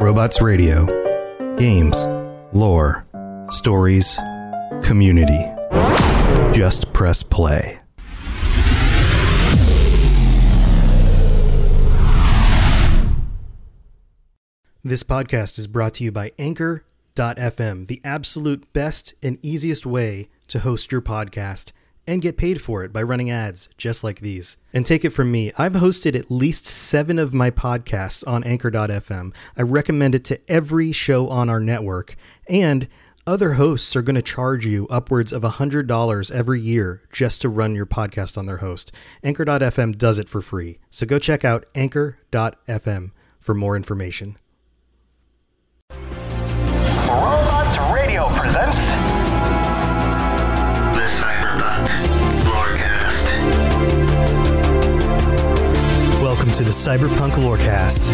Robots Radio. Games, lore, stories, community. Just press play. This podcast is brought to you by Anchor.fm, the absolute best and easiest way to host your podcast and get paid for it by running ads just like these. And take it from me, I've hosted at least seven of my podcasts on Anchor.fm. I recommend it to every show on our network. And other hosts are going to charge you upwards of $100 every year just to run your podcast on their host. Anchor.fm does it for free. So go check out Anchor.fm for more information. Welcome to the Cyberpunk Lorecast,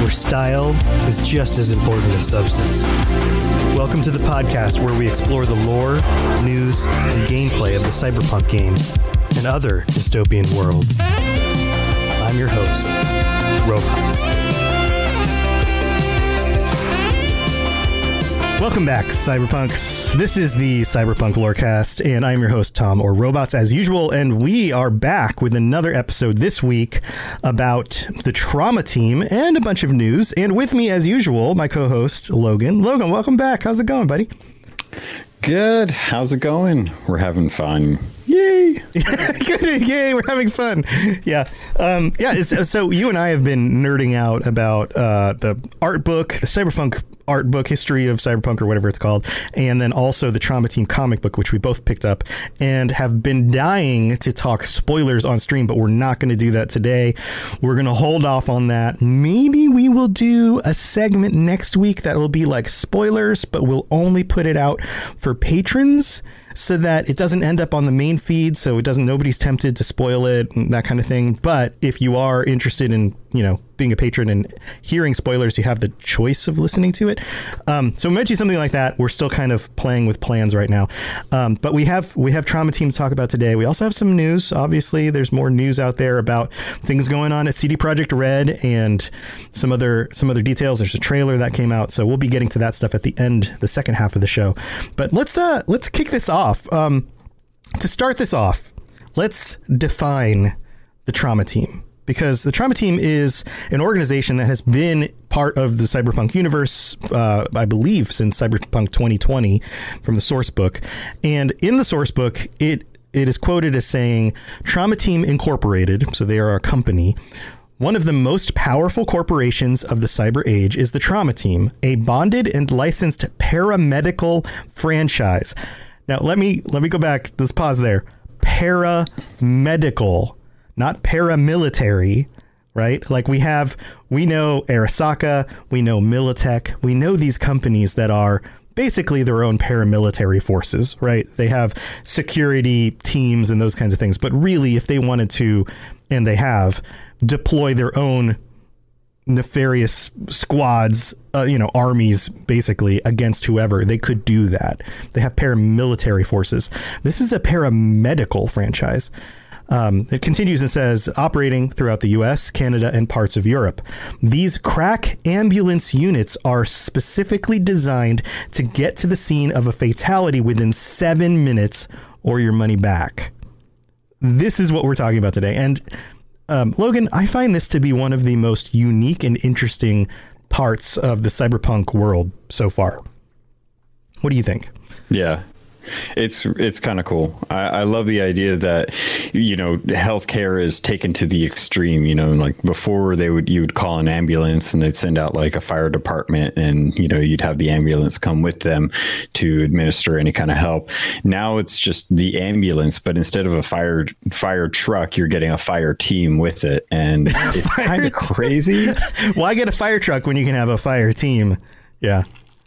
where style is just as important as substance. Welcome to the podcast where we explore the lore, news, and gameplay of the cyberpunk games and other dystopian worlds. I'm your host, Robots. Welcome back, Cyberpunks. This is the Cyberpunk Lorecast, and I'm your host, Tom, or Robots as usual. And we are back with another episode this week about the Trauma Team and a bunch of news. And with me, as usual, my co host, Logan. Logan, welcome back. How's it going, buddy? Good. How's it going? We're having fun. Yay! Good. Yay, we're having fun. Yeah. Um, yeah. It's, so you and I have been nerding out about uh, the art book, the Cyberpunk art book, History of Cyberpunk, or whatever it's called, and then also the Trauma Team comic book, which we both picked up and have been dying to talk spoilers on stream, but we're not going to do that today. We're going to hold off on that. Maybe we will do a segment next week that will be like spoilers, but we'll only put it out for patrons so that it doesn't end up on the main feed so it doesn't nobody's tempted to spoil it and that kind of thing but if you are interested in you know being a patron and hearing spoilers you have the choice of listening to it. Um, so mention something like that we're still kind of playing with plans right now. Um, but we have we have trauma team to talk about today. We also have some news. Obviously there's more news out there about things going on at CD Projekt Red and some other some other details. There's a trailer that came out so we'll be getting to that stuff at the end the second half of the show. But let's uh let's kick this off. Um, to start this off let's define the trauma team because the trauma team is an organization that has been part of the cyberpunk universe uh, i believe since cyberpunk 2020 from the source book and in the source book it it is quoted as saying trauma team incorporated so they are a company one of the most powerful corporations of the cyber age is the Trauma Team, a bonded and licensed paramedical franchise. Now, let me let me go back. Let's pause there. Paramedical, not paramilitary, right? Like we have, we know Arasaka, we know Militech, we know these companies that are basically their own paramilitary forces, right? They have security teams and those kinds of things. But really, if they wanted to, and they have, deploy their own nefarious squads, uh, you know, armies basically against whoever, they could do that. They have paramilitary forces. This is a paramedical franchise. Um, it continues and says operating throughout the US, Canada, and parts of Europe. These crack ambulance units are specifically designed to get to the scene of a fatality within seven minutes or your money back. This is what we're talking about today. And um, Logan, I find this to be one of the most unique and interesting parts of the cyberpunk world so far. What do you think? Yeah. It's it's kind of cool. I, I love the idea that you know healthcare is taken to the extreme. You know, like before they would you would call an ambulance and they'd send out like a fire department, and you know you'd have the ambulance come with them to administer any kind of help. Now it's just the ambulance, but instead of a fire fire truck, you're getting a fire team with it, and it's kind of crazy. Why get a fire truck when you can have a fire team? Yeah.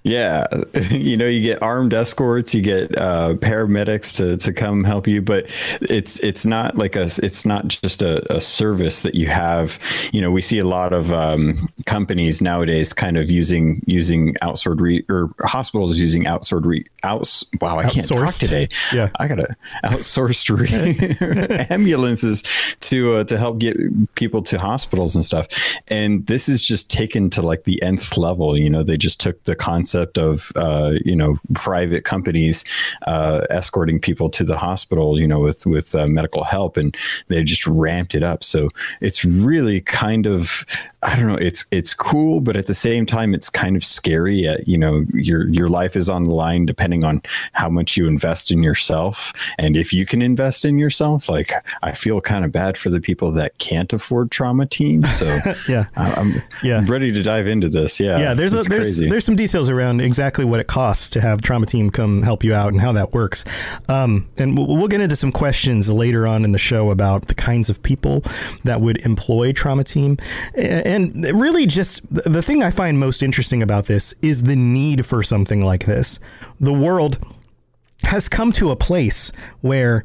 Yeah, you know, you get armed escorts, you get uh, paramedics to, to come help you, but it's it's not like a it's not just a, a service that you have. You know, we see a lot of um, companies nowadays kind of using using outsourced re, or hospitals using outsourced re, outs. Wow, I can't talk today. Yeah. I gotta outsourced re, ambulances to uh, to help get people to hospitals and stuff. And this is just taken to like the nth level. You know, they just took the concept of uh, you know private companies uh, escorting people to the hospital. You know, with with uh, medical help, and they just ramped it up. So it's really kind of I don't know. It's it's cool, but at the same time, it's kind of scary. Uh, you know, your your life is on the line depending on how much you invest in yourself, and if you can invest in yourself. Like I feel kind of bad for the people that can't afford trauma teams. So Yeah. I- I'm Yeah. ready to dive into this. Yeah, yeah, there's a, there's crazy. there's some details around exactly what it costs to have trauma team come help you out and how that works. Um, and we'll, we'll get into some questions later on in the show about the kinds of people that would employ trauma team. And really, just the thing I find most interesting about this is the need for something like this. The world has come to a place where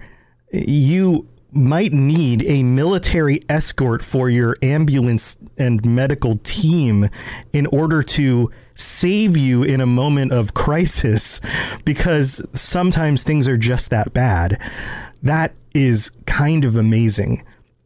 you might need a military escort for your ambulance and medical team in order to save you in a moment of crisis because sometimes things are just that bad. That is kind of amazing.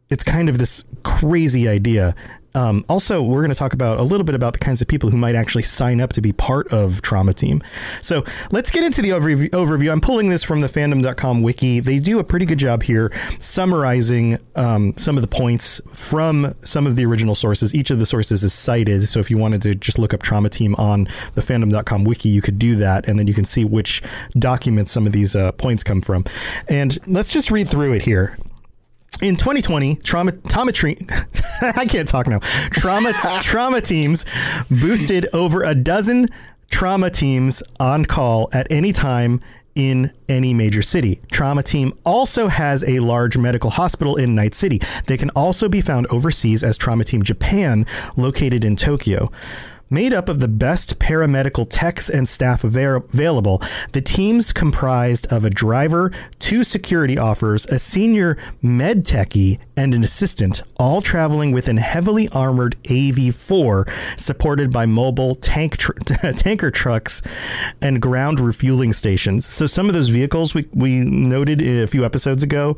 It's kind of this crazy idea. Um, also, we're going to talk about a little bit about the kinds of people who might actually sign up to be part of Trauma Team. So let's get into the overview. overview. I'm pulling this from the fandom.com wiki. They do a pretty good job here summarizing um, some of the points from some of the original sources. Each of the sources is cited. So if you wanted to just look up Trauma Team on the fandom.com wiki, you could do that. And then you can see which documents some of these uh, points come from. And let's just read through it here in 2020, trauma trauma tre- I can't talk now. Trauma trauma teams boosted over a dozen trauma teams on call at any time in any major city. Trauma Team also has a large medical hospital in Night City. They can also be found overseas as Trauma Team Japan, located in Tokyo. Made up of the best paramedical techs and staff available, the teams comprised of a driver, two security offers, a senior med techie, and an assistant, all traveling within a heavily armored AV4 supported by mobile tank tr- tanker trucks and ground refueling stations. So some of those vehicles we, we noted a few episodes ago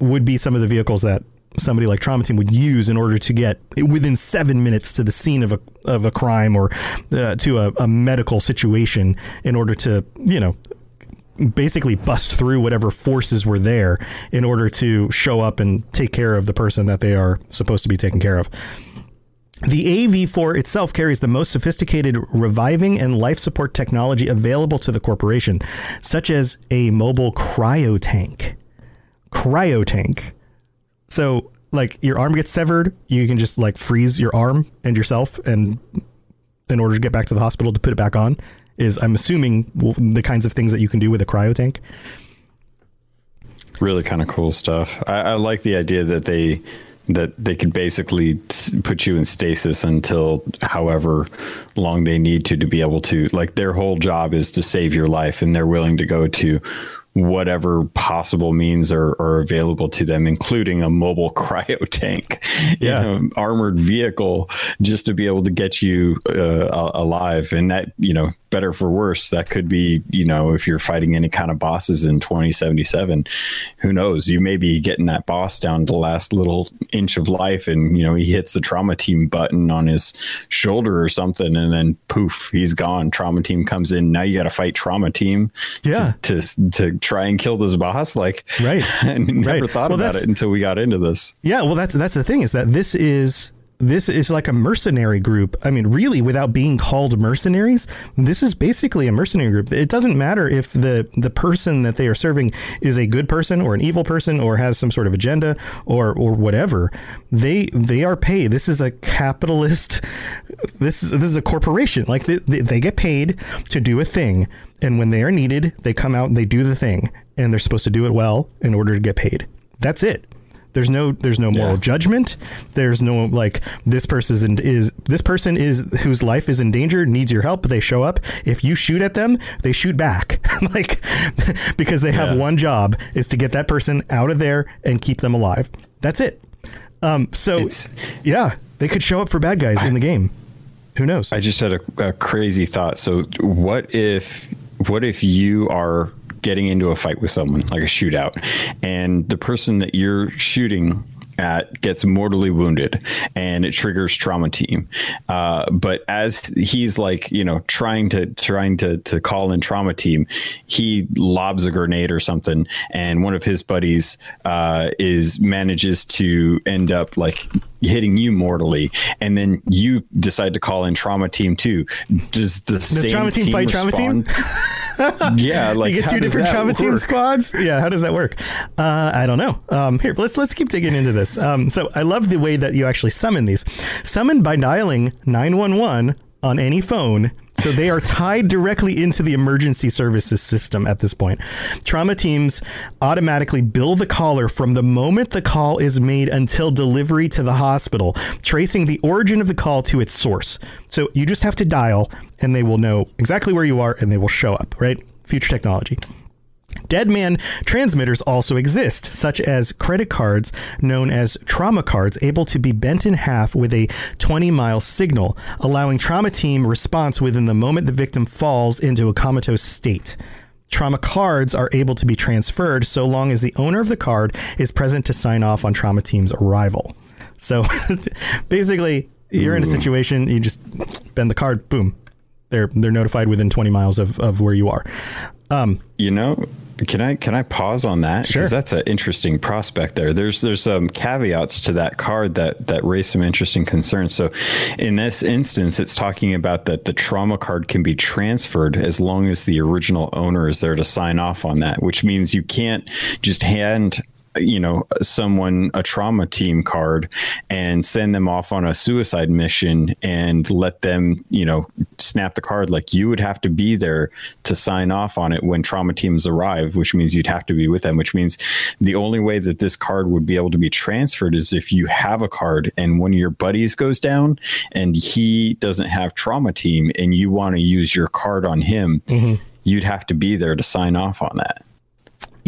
would be some of the vehicles that somebody like trauma team would use in order to get within seven minutes to the scene of a of a crime or uh, to a, a medical situation in order to you know basically bust through whatever forces were there in order to show up and take care of the person that they are supposed to be taking care of. The AV4 itself carries the most sophisticated reviving and life support technology available to the corporation, such as a mobile cryo tank. Cryo tank. So, like, your arm gets severed, you can just like freeze your arm and yourself, and in order to get back to the hospital to put it back on, is I'm assuming the kinds of things that you can do with a cryo tank. really kind of cool stuff. I, I like the idea that they that they could basically put you in stasis until however long they need to to be able to like their whole job is to save your life and they're willing to go to whatever possible means are, are available to them including a mobile cryo tank Yeah. you know, armored vehicle just to be able to get you uh, alive and that you know better for worse that could be you know if you're fighting any kind of bosses in 2077 who knows you may be getting that boss down to the last little inch of life and you know he hits the trauma team button on his shoulder or something and then poof he's gone trauma team comes in now you got to fight trauma team Yeah. to, to to try and kill this boss like Right. i never Right. thought Well, about it until we got into this Yeah, well, that's that's the thing is that this is this is like a mercenary group. I mean, really, without being called mercenaries, this is basically a mercenary group. It doesn't matter if the the person that they are serving is a good person or an evil person or has some sort of agenda or or whatever. They they are paid. This is a capitalist. This is this is a corporation. Like they, they, get paid to do a thing, and when they are needed, they come out and they do the thing, and they're supposed to do it well in order to get paid. That's it There's no there's no moral Yeah. judgment. There's no like this person is, this person is whose life is in danger needs your help. They show up. If you shoot at them, they shoot back. like because they have Yeah. one job is to get that person out of there and keep them alive. That's it. Um, so It's- yeah, they could show up for bad guys in the game. Who knows? I just had a, a crazy thought. So what if what if you are getting into a fight with someone like a shootout. And the person that you're shooting at gets mortally wounded and it triggers trauma team. Uh, but as he's like you know trying to trying to to call in trauma team he lobs a grenade or something and one of his buddies uh, is manages to end up like hitting you mortally. And then you decide to call in trauma team too. Does the Does trauma team fight trauma team? yeah like you get two different trauma team squads? Yeah, how does that work? Uh, I don't know. Um, here, let's let's keep digging into this. Um, so I love the way that you actually summon these. Summon by dialing nine one one on any phone. So they are tied directly into the emergency services system at this point. Trauma teams automatically bill the caller from the moment the call is made until delivery to the hospital, tracing the origin of the call to its source. So you just have to dial and they will know exactly where you are and they will show up, right? Future technology. Dead man transmitters also exist, such as credit cards known as trauma cards, able to be bent in half with a 20 mile signal, allowing trauma team response within the moment the victim falls into a comatose state. Trauma cards are able to be transferred so long as the owner of the card is present to sign off on trauma team's arrival. So basically, you're in a situation, you just bend the card, boom. They're they're notified within 20 miles of, of where you are. Um, You know, can I can I pause on that? Sure. Because that's an interesting prospect there. There's there's some caveats to that card that that raise some interesting concerns. So, in this instance, it's talking about that the trauma card can be transferred as long as the original owner is there to sign off on that, which means you can't just hand you know someone a trauma team card and send them off on a suicide mission and let them you know snap the card. Like you would have to be there to sign off on it when trauma teams arrive which means you'd have to be with them which means the only way that this card would be able to be transferred is if you have a card and one of your buddies goes down and he doesn't have trauma team and you want to use your card on him mm-hmm. you'd have to be there to sign off on that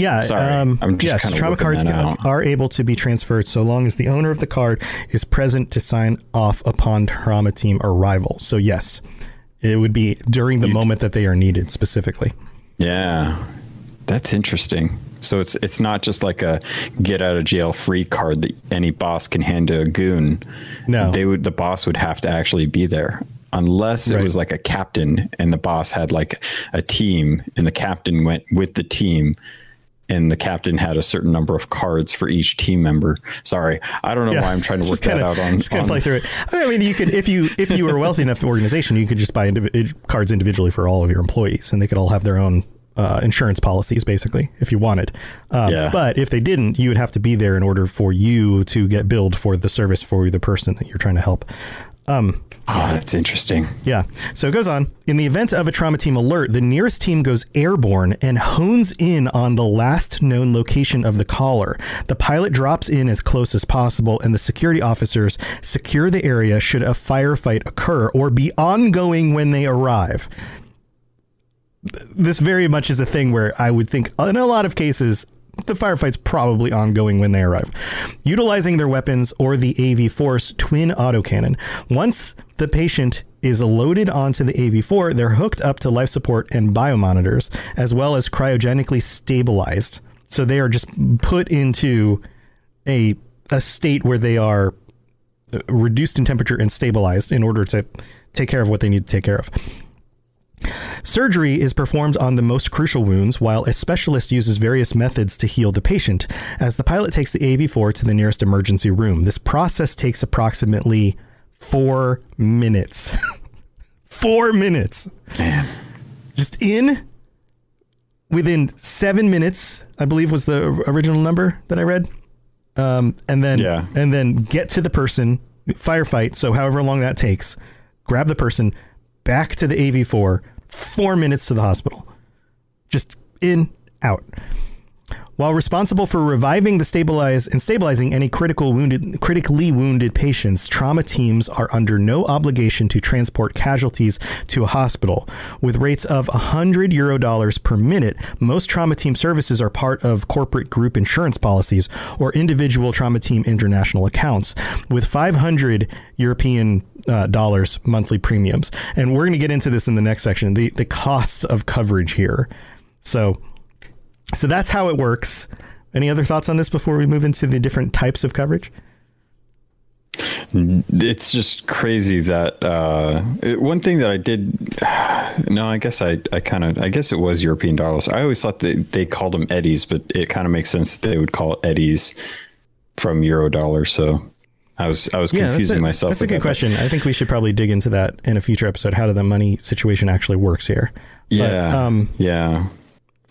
Yeah, Sorry, um, yes, trauma cards can, are able to be transferred so long as the owner of the card is present to sign off upon trauma team arrival. So yes, it would be during the moment that they are needed specifically. Yeah, that's interesting. So it's it's not just like a get out of jail free card that any boss can hand to a goon. No. they would the boss would have to actually be there unless it Right. was like a captain and the boss had like a team and the captain went with the team and the captain had a certain number of cards for each team member. Sorry, I don't know why I'm trying to work kinda- that out on. Just kind of play through it. I mean, you could if you if you were a wealthy enough organization, you could just buy indivi- cards individually for all of your employees, and they could all have their own. Uh, insurance policies, basically, if you wanted. Um, Yeah. But if they didn't, you would have to be there in order for you to get billed for the service for the person that you're trying to help. Um, Oh, that's interesting. Yeah. So it goes on. In the event of a trauma team alert, the nearest team goes airborne and hones in on the last known location of the caller. The pilot drops in as close as possible, and the security officers secure the area should a firefight occur or be ongoing when they arrive. This very much is a thing where I would think, in a lot of cases, the firefight's probably ongoing when they arrive. Utilizing their weapons or the AV4's twin autocannon. Once the patient is loaded onto the AV4, they're hooked up to life support and biomonitors, as well as cryogenically stabilized. So they are just put into a a state where they are uh, reduced in temperature and stabilized in order to take care of what they need to take care of. Surgery is performed on the most crucial wounds, while a specialist uses various methods to heal the patient. As the pilot takes the AV4 to the nearest emergency room, this process takes approximately four minutes. four minutes. Man. Just in within seven minutes, I believe was the original number that I read. Um, and then Yeah. and then get to the person, firefight. So however long that takes, grab the person, back to the AV4, four minutes to the hospital. Just in, out. While responsible for reviving the stabilize and stabilizing any critical wounded, critically wounded patients, trauma teams are under no obligation to transport casualties to a hospital. With rates of 100 euro dollars per minute, most trauma team services are part of corporate group insurance policies or individual trauma team international accounts with 500 European uh, dollars monthly premiums. And we're going to get into this in the next section, the the costs of coverage here. So so that's how it works. Any other thoughts on this before we move into the different types of coverage? It's just crazy that uh, it- one thing that I did. No, I guess I, I kind of I guess it was European dollars. I always thought that they called them eddies, but it kind of makes sense that they would call it eddies from euro dollar. So I was I was that's confusing a, myself. That's a good that, question. I think we should probably dig into that in a future episode. How do the money situation actually works here? But, Yeah, um, yeah.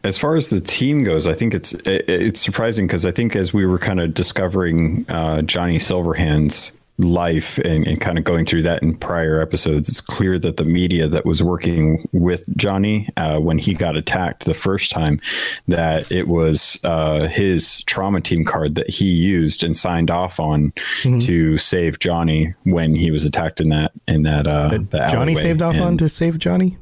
As far as the team goes, I think it's it, it's surprising because I think as we were kind of discovering uh, Johnny Silverhand's life and, and kind of going through that in prior episodes, it's clear that the media that was working with Johnny uh, when he got attacked the first time, that it was uh, his trauma team card that he used and signed off on Mm-hmm. to save Johnny when he was attacked in that in that uh, the Johnny saved off And- on to save Johnny.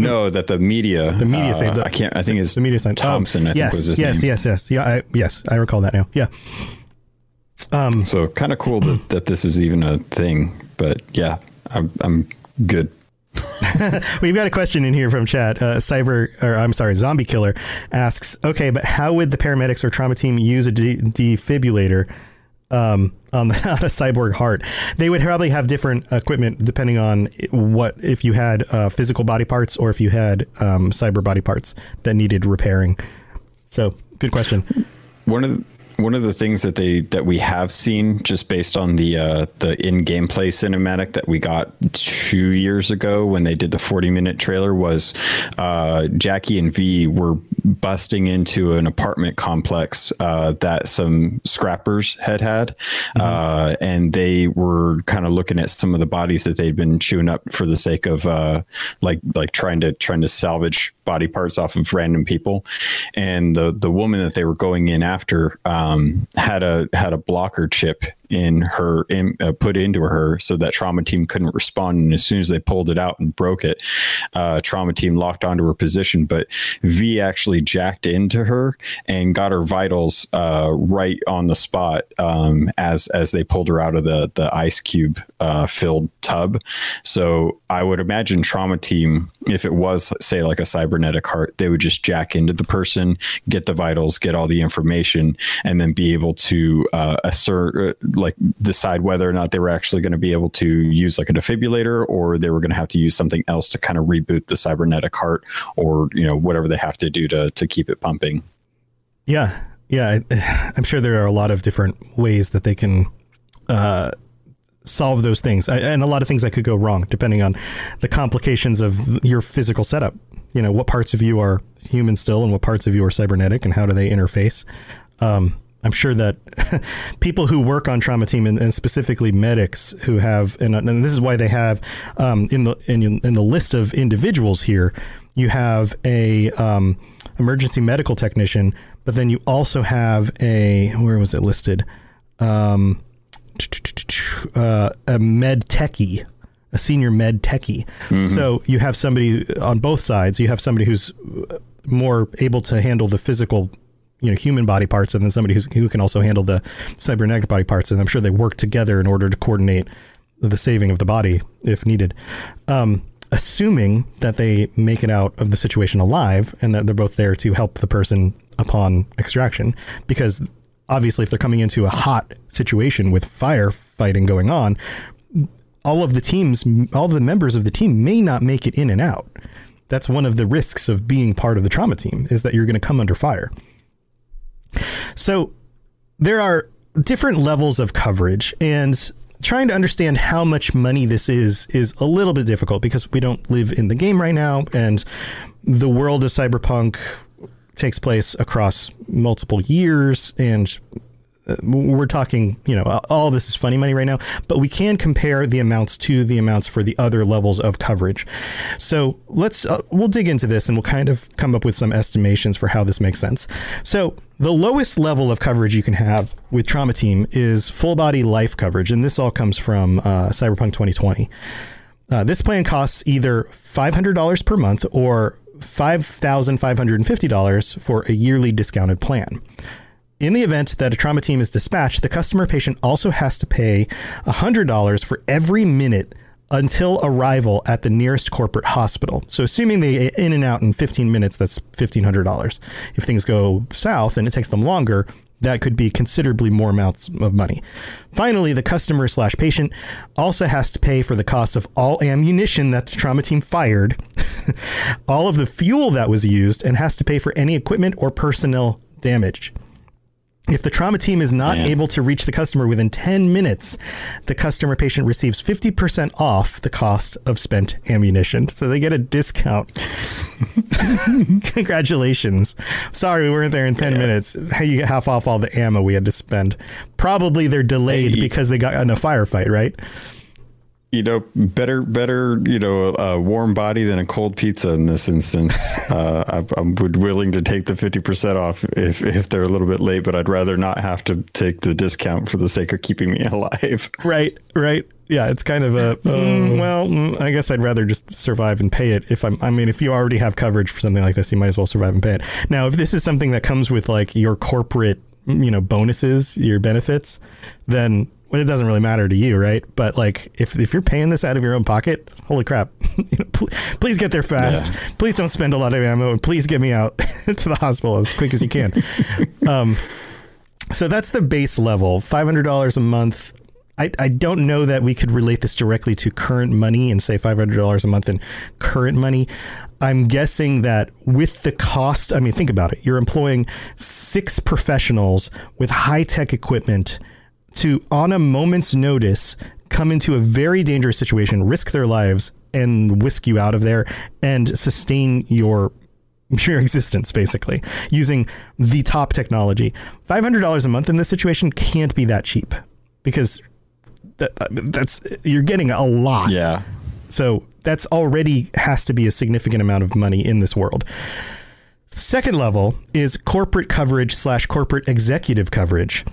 No, that the media, The media uh, saved up. I can't. I think it's the media signed. Thompson. I yes, think was his yes, name. yes, yes, Yeah, I, yes. I recall that now. Yeah. So kind of cool that, that this is even a thing. But yeah, I'm I'm good. We've got a question in here from chat. Uh, Cyber, or I'm sorry, Zombie Killer asks, okay, but how would the paramedics or trauma team use a de- defibrillator um, on, the, on a cyborg heart? They would probably have different equipment depending on what, if you had uh, physical body parts or if you had um, cyber body parts that needed repairing. So, good question. One of the, one of the things that they that we have seen just based on the uh, the in gameplay cinematic that we got two years ago when they did the 40 minute trailer was uh, Jackie and V were busting into an apartment complex uh, that some scrappers had had, uh, and they were kind of looking at some of the bodies that they'd been chewing up for the sake of uh, like like trying to trying to salvage body parts off of random people, and the the woman that they were going in after um, Um, had a had a blocker chip in her in, uh, put into her so that trauma team couldn't respond. And as soon as they pulled it out and broke it uh, trauma team locked onto her position. But v actually jacked into her and got her vitals uh, right on the spot um, as as they pulled her out of the the ice cube uh, filled tub. So i would imagine trauma team if it was say like a cybernetic heart they would just jack into the person get the vitals get all the information and then be able to uh, assert uh, like decide whether or not they were actually going to be able to use like a defibrillator or they were going to have to use something else to kind of reboot the cybernetic heart or you know whatever they have to do to to keep it pumping Yeah, yeah. I'm sure there are a lot of different ways that they can uh, solve those things, and a lot of things that could go wrong depending on the complications of your physical setup. You know, what parts of you are human still, and what parts of you are cybernetic, and how do they interface? Um, I'm sure that people who work on trauma team and, and specifically medics who have, and, and this is why they have um, in the in, in the list of individuals here, you have a um, emergency medical technician, but then you also have a where was it listed? Um, uh, a med techie, a senior med techie. So you have somebody on both sides. You have somebody who's more able to handle the physical, you know, human body parts, and then somebody who's, who can also handle the cybernetic body parts. And I'm sure they work together in order to coordinate the saving of the body if needed. Um, assuming that they make it out of the situation alive and that they're both there to help the person upon extraction, because obviously if they're coming into a hot situation with firefighting going on, all of the teams, all of the members of the team may not make it in and out. That's one of the risks of being part of the trauma team is that you're going to come under fire. So there are different levels of coverage and trying to understand how much money this is is a little bit difficult because we don't live in the game right now and the world of cyberpunk takes place across multiple years and we're talking, you know, all this is funny money right now, but we can compare the amounts to the amounts for the other levels of coverage. So let's, uh, we'll dig into this and we'll kind of come up with some estimations for how this makes sense. So the lowest level of coverage you can have with Trauma Team is full body life coverage. And this all comes from uh, Cyberpunk 2020. Uh, this plan costs either $500 per month or $5,550 for a yearly discounted plan. In the event that a trauma team is dispatched, the customer patient also has to pay $100 for every minute until arrival at the nearest corporate hospital. So, assuming they in and out in 15 minutes, that's $1,500. If things go south and it takes them longer, that could be considerably more amounts of money. Finally, the customer slash patient also has to pay for the cost of all ammunition that the trauma team fired, all of the fuel that was used, and has to pay for any equipment or personnel damage. If the trauma team is not Man. able to reach the customer within 10 minutes, the customer patient receives 50% off the cost of spent ammunition. So they get a discount. Congratulations. Sorry we weren't there in 10 minutes. Hey, You get half off all the ammo we had to spend. Probably they're delayed Hey. because they got in a firefight, right? You know, better, better, you know, a warm body than a cold pizza in this instance. uh, I, I'm willing to take the 50% off if, if they're a little bit late, but I'd rather not have to take the discount for the sake of keeping me alive. Right, right. Yeah, it's kind of a uh, well. mm, I guess I'd rather just survive and pay it. If I'm, I mean, if you already have coverage for something like this, you might as well survive and pay it. Now, if this is something that comes with like your corporate, you know, bonuses, your benefits, then well, it doesn't really matter to you, right? But like, if if you're paying this out of your own pocket, holy crap! you know, pl- please get there fast. Yeah. Please don't spend a lot of ammo, and please get me out to the hospital as quick as you can. um, so that's the base level, five hundred dollars a month. I, I don't know that we could relate this directly to current money and say five hundred dollars a month in current money. I'm guessing that with the cost, I mean, think about it. You're employing six professionals with high tech equipment to, on a moment's notice, come into a very dangerous situation, risk their lives, and whisk you out of there and sustain your your existence basically using the top technology. $500 a month in this situation can't be that cheap because that, uh, that's you're getting a lot. Yeah. So that's already has to be a significant amount of money in this world. Second level is corporate coverage slash corporate executive coverage.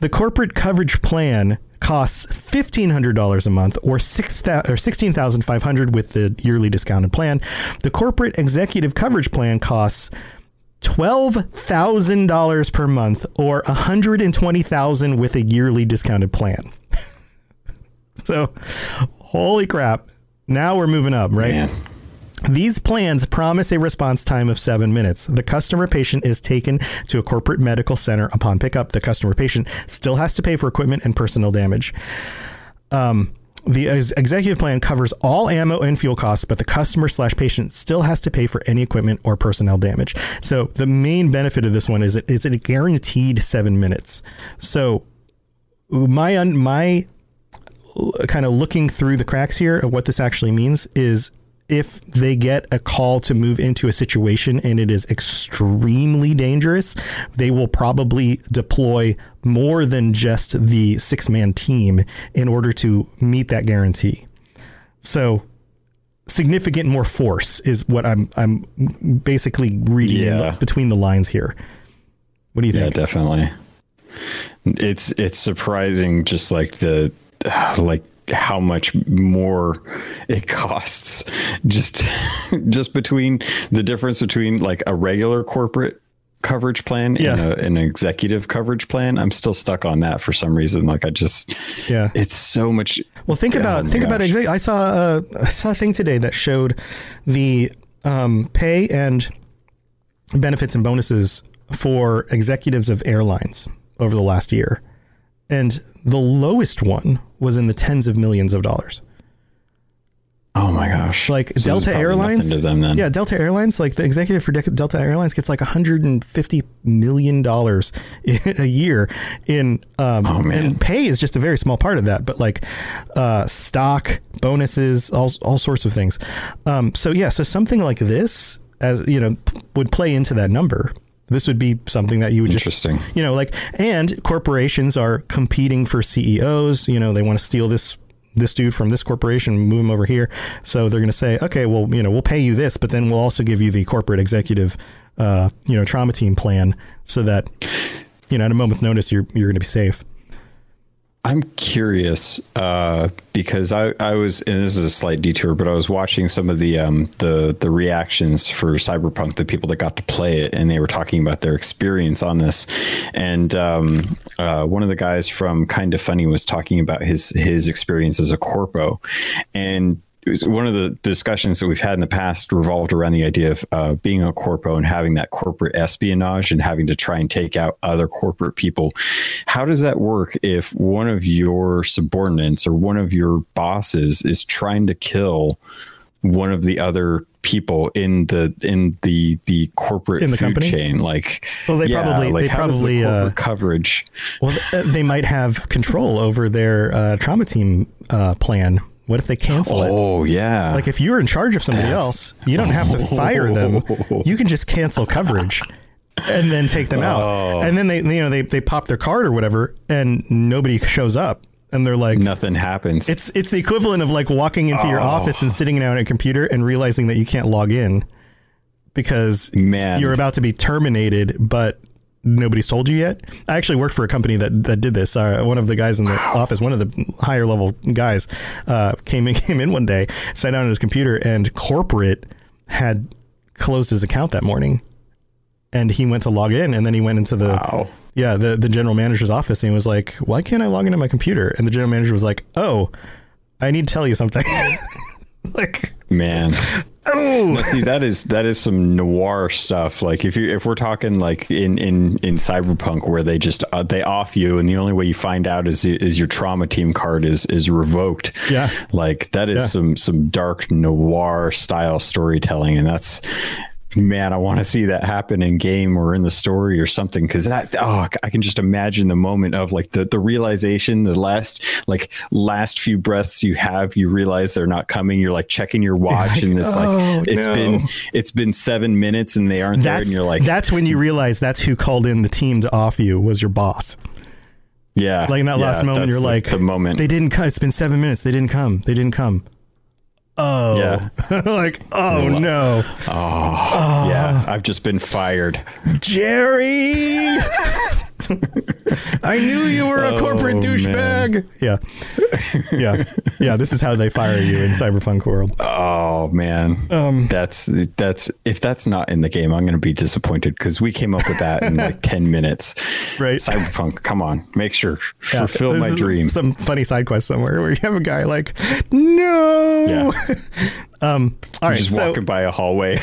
The corporate coverage plan costs fifteen hundred dollars a month, or six or sixteen thousand five hundred with the yearly discounted plan. The corporate executive coverage plan costs twelve thousand dollars per month, or one hundred and twenty thousand with a yearly discounted plan. so, holy crap! Now we're moving up, right? These plans promise a response time of seven minutes. The customer patient is taken to a corporate medical center upon pickup. The customer patient still has to pay for equipment and personal damage. Um, the ex- executive plan covers all ammo and fuel costs, but the customer slash patient still has to pay for any equipment or personnel damage. So the main benefit of this one is it's a guaranteed seven minutes. So my un, my kind of looking through the cracks here of what this actually means is if they get a call to move into a situation and it is extremely dangerous, they will probably deploy more than just the six man team in order to meet that guarantee. So significant more force is what I'm I'm basically reading in the- between the lines here. What do you think? Yeah, definitely. It's it's surprising, just like the like how much more it costs just just between the difference between like a regular corporate coverage plan Yeah. and a, an executive coverage plan. I'm still stuck on that for some reason. Like I just, Yeah. it's so much. Well, think Oh about my think about gosh. exactly. I saw a, I saw a thing today that showed the um, pay and benefits and bonuses for executives of airlines over the last year, and the lowest one was in the tens of millions of dollars. Oh my gosh! Like So Delta Airlines, them then. yeah, Delta Airlines, like the executive for Delta Airlines gets like 150 million dollars a year in um, Oh, man. and pay is just a very small part of that, but like uh, stock, bonuses, all all sorts of things. Um, so yeah, so something like this, as you know, would play into that number. This would be something that you would just, you know, like, and corporations are competing for CEOs. You know, they want to steal this this dude from this corporation, move him over here. So they're going to say, okay, well, you know, we'll pay you this, but then we'll also give you the corporate executive, uh, you know, trauma team plan, so that, you know, at a moment's notice, you're you're going to be safe. I'm curious uh, because I, I was, and this is a slight detour, but I was watching some of the um, the the reactions for Cyberpunk, the people that got to play it, and they were talking about their experience on this. And um, uh, one of the guys from Kind of Funny was talking about his his experience as a corpo, and one of the discussions that we've had in the past revolved around the idea of uh, being a corpo and having that corporate espionage and having to try and take out other corporate people. How does that work if one of your subordinates or one of your bosses is trying to kill one of the other people in the in the the corporate In the food company? chain like Well, they probably- they how does probably, the uh, coverage Well, they might have control over their uh, trauma team uh, plan. What if they cancel it? oh yeah Like if you're in charge of somebody else, you don't have to fire them. You can just cancel coverage and then take them out. Oh. And then they you know they they pop their card or whatever and nobody shows up and they're like nothing happens it's it's the equivalent of like walking into Oh. your office and sitting down at a computer and realizing that you can't log in because Man. you're about to be terminated but nobody's told you yet. I actually worked for a company that that did this. Uh, one of the guys in the office, one of the higher level guys, uh, came in came in one day, sat down at his computer, and corporate had closed his account that morning, and he went to log in, and then he went into the Wow. yeah the the general manager's office, and he was like, "Why can't I log into my computer?" And the general manager was like, "Oh, I need to tell you something." like, man Now, see that is that is some noir stuff. Like if you if we're talking like in in in cyberpunk where they just uh, they off you and the only way you find out is is your trauma team card is is revoked. Yeah. like that is Yeah. some some dark noir style storytelling, and that's man, I want to see that happen in game or in the story or something because that oh, I can just imagine the moment of like the the realization, the last like last few breaths you have, you realize they're not coming. You're like checking your watch, and it's oh, like it's no. been it's been seven minutes and they aren't there, that's and you're like, that's when you realize that's who called in the team to off you was your boss. yeah, Like in that yeah, last moment, you're the- like, the moment. they didn't come. It's been seven minutes. They didn't come. They didn't come. Oh, Yeah. like oh no, oh yeah, ah. I've just been fired. Jerry. I knew you were a corporate Oh, douchebag. Yeah, yeah, yeah. This is how they fire you in cyberpunk world. Oh man, Um, that's that's if that's not in the game, I'm going to be disappointed because we came up with that in like ten minutes. Right. Cyberpunk, come on, make sure Yeah, fulfill my is dream. Some funny side quest somewhere where you have a guy like, no. Yeah. um. All right. just so walking by a hallway.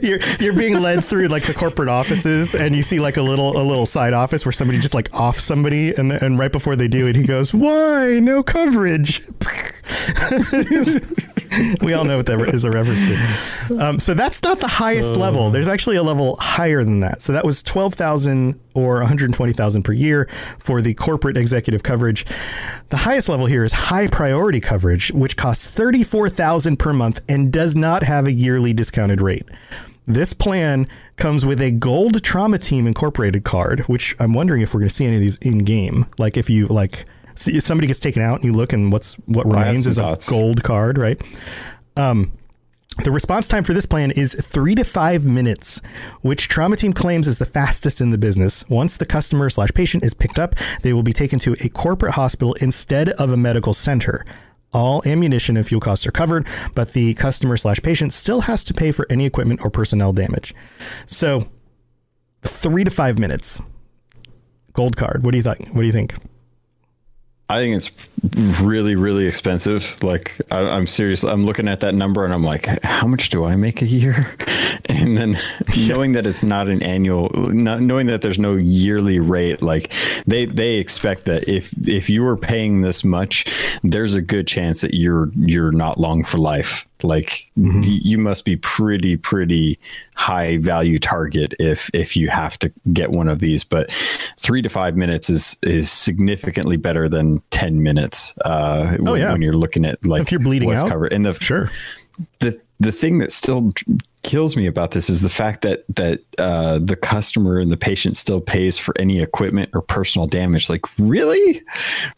you're you're being led through like the corporate offices, and you see like a little a little side office where somebody just like off somebody, and then, and right before they do it, he goes, "Why no coverage?" we all know what that is a reference to. Um, so that's not the highest level. There's actually a level higher than that. So that was twelve thousand or one hundred twenty thousand per year for the corporate executive coverage. The highest level here is high priority coverage, which costs thirty four thousand per month and does not have a yearly discounted rate. This plan comes with a gold trauma team incorporated card, which I'm wondering if we're going to see any of these in game. Like if you like see somebody gets taken out and you look and what's what remains is a gold card, right? Um, the response time for this plan is three to five minutes, which Trauma Team claims is the fastest in the business. Once the customer slash patient is picked up, they will be taken to a corporate hospital instead of a medical center. All ammunition and fuel costs are covered, but the customer slash patient still has to pay for any equipment or personnel damage. So, three to five minutes. Gold card. What do you think? What do you think? I think it's really, really expensive. Like I, I'm serious. I'm looking at that number and I'm like, how much do I make a year? And then knowing that it's not an annual, not knowing that there's no yearly rate, like they they expect that if if you are paying this much, there's a good chance that you're you're not long for life. Like mm-hmm. y- you must be pretty pretty high value target if if you have to get one of these. But three to five minutes is is significantly better than ten minutes. Uh, when, yeah. when you're looking at like If you're bleeding what's out, covered. And the Sure. the the thing that still kills me about this is the fact that that uh, the customer and the patient still pays for any equipment or personal damage. Like, really,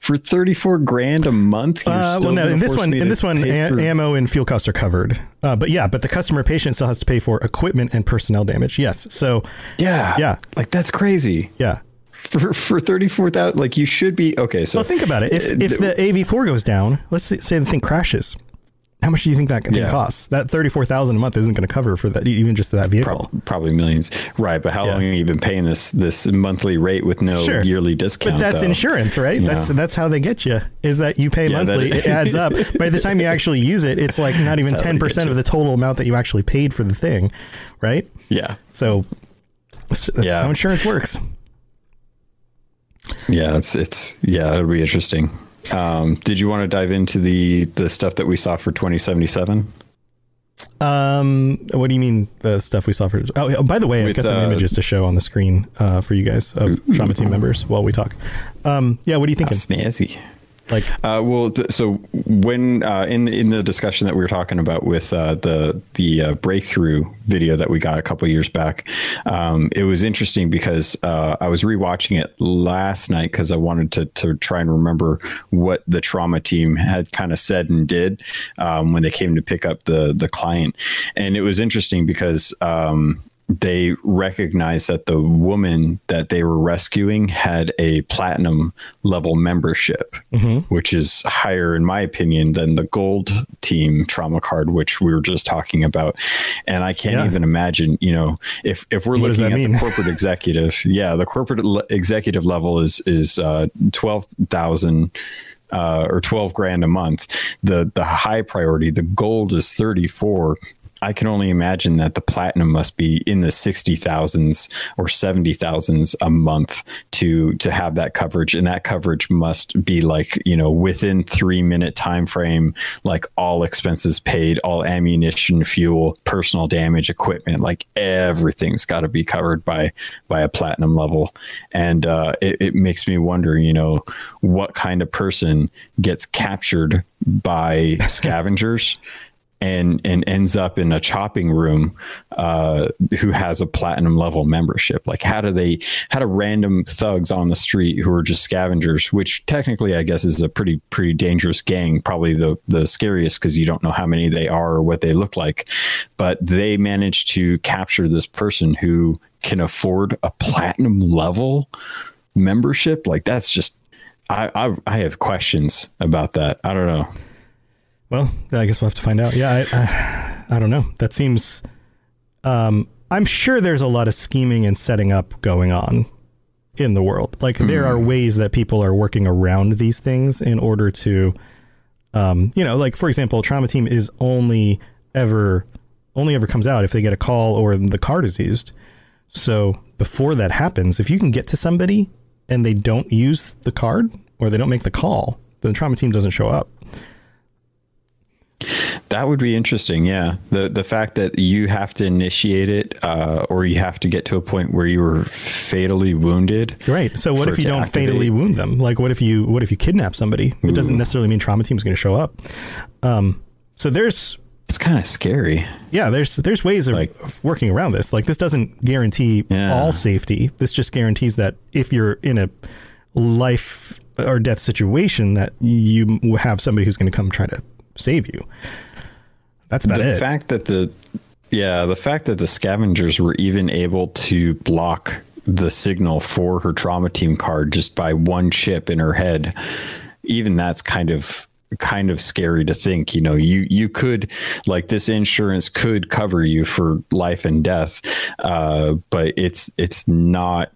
for thirty four grand a month? Uh, well, no. In this one, in this one, a- ammo and fuel costs are covered. Uh, but yeah, but the customer patient still has to pay for equipment and personnel damage. Yes. So yeah, Yeah. like that's crazy. yeah. For for thirty four thousand, like you should be okay. So Well, think about it. If uh, if the AV4 goes down, let's say the thing crashes. How much do you think that Yeah. costs? That thirty four thousand a month isn't going to cover for that, even just that vehicle. prob- probably millions, right? But how Yeah. long have you been paying this this monthly rate with no Sure. yearly discount? But that's though? insurance, right? Yeah. That's that's how they get you. Is that you pay Yeah, that- monthly? it adds up. By the time you actually use it, it's like not even That's how they ten percent of the total amount that you actually paid for the thing, right? Yeah, So that's, that's Yeah. how insurance works. Yeah. It's it's yeah. It'll be interesting. Um, did you want to dive into the the stuff that we saw for twenty seventy seven? Um, what do you mean the stuff we saw for? Oh, yeah, by the way, I've got some uh, images to show on the screen uh, for you guys of trauma team members while we talk. Um, yeah, what are you thinking? Snazzy. Like, Uh, well, so when uh, in in the discussion that we were talking about with uh, the the uh, breakthrough video that we got a couple years back, um, it was interesting because uh, I was rewatching it last night because I wanted to to try and remember what the trauma team had kind of said and did um, when they came to pick up the the client, and it was interesting because. Um, they recognized that the woman that they were rescuing had a platinum level membership, which is higher, in my opinion, than the gold team trauma card, which we were just talking about. And I can't Yeah. even imagine, you know, if if we're What looking at mean? the corporate executive, yeah, the corporate le- executive level is is uh, twelve thousand uh, or 12 grand a month. The the high priority, the gold is 34. I can only imagine that the platinum must be in the 60,000s or 70,000s a month to to have that coverage and that coverage must be like, you know, within 3 minute time frame, like all expenses paid, all ammunition, fuel, personal damage, equipment, like everything's got to be covered by by a platinum level. And uh, it, it makes me wonder, you know, what kind of person gets captured by scavengers and and ends up in a chopping room uh, who has a platinum level membership like how do they how do random thugs on the street who are just scavengers which technically i guess is a pretty pretty dangerous gang probably the the scariest because you don't know how many they are or what they look like but they manage to capture this person who can afford a platinum level membership like that's just I, I I have questions about that. I don't know. Well, I guess we'll have to find out. Yeah, I, I, I don't know. That seems. Um, I'm sure there's a lot of scheming and setting up going on in the world. Like there are ways that people are working around these things in order to, um, you know, like for example, trauma team is only ever only ever comes out if they get a call or the card is used. So before that happens, if you can get to somebody and they don't use the card or they don't make the call, then the trauma team doesn't show up. That would be interesting. Yeah, the the fact that you have to initiate it, uh, or you have to get to a point where you were fatally wounded. Right. So what if you don't activate. fatally wound them? Like what if you what if you kidnap somebody? It doesn't necessarily mean trauma team is going to show up. Um, so there's It's kind of scary. yeah, there's there's ways of Like- working around this. Like this doesn't guarantee Yeah. all safety. This just guarantees that if you're in a life or death situation, that you have somebody who's going to come try to save you. That's about the it. fact that the yeah, the fact that the scavengers were even able to block the signal for her trauma team card just by one chip in her head, even that's kind of kind of scary to think you know you you could like this insurance could cover you for life and death uh but it's it's not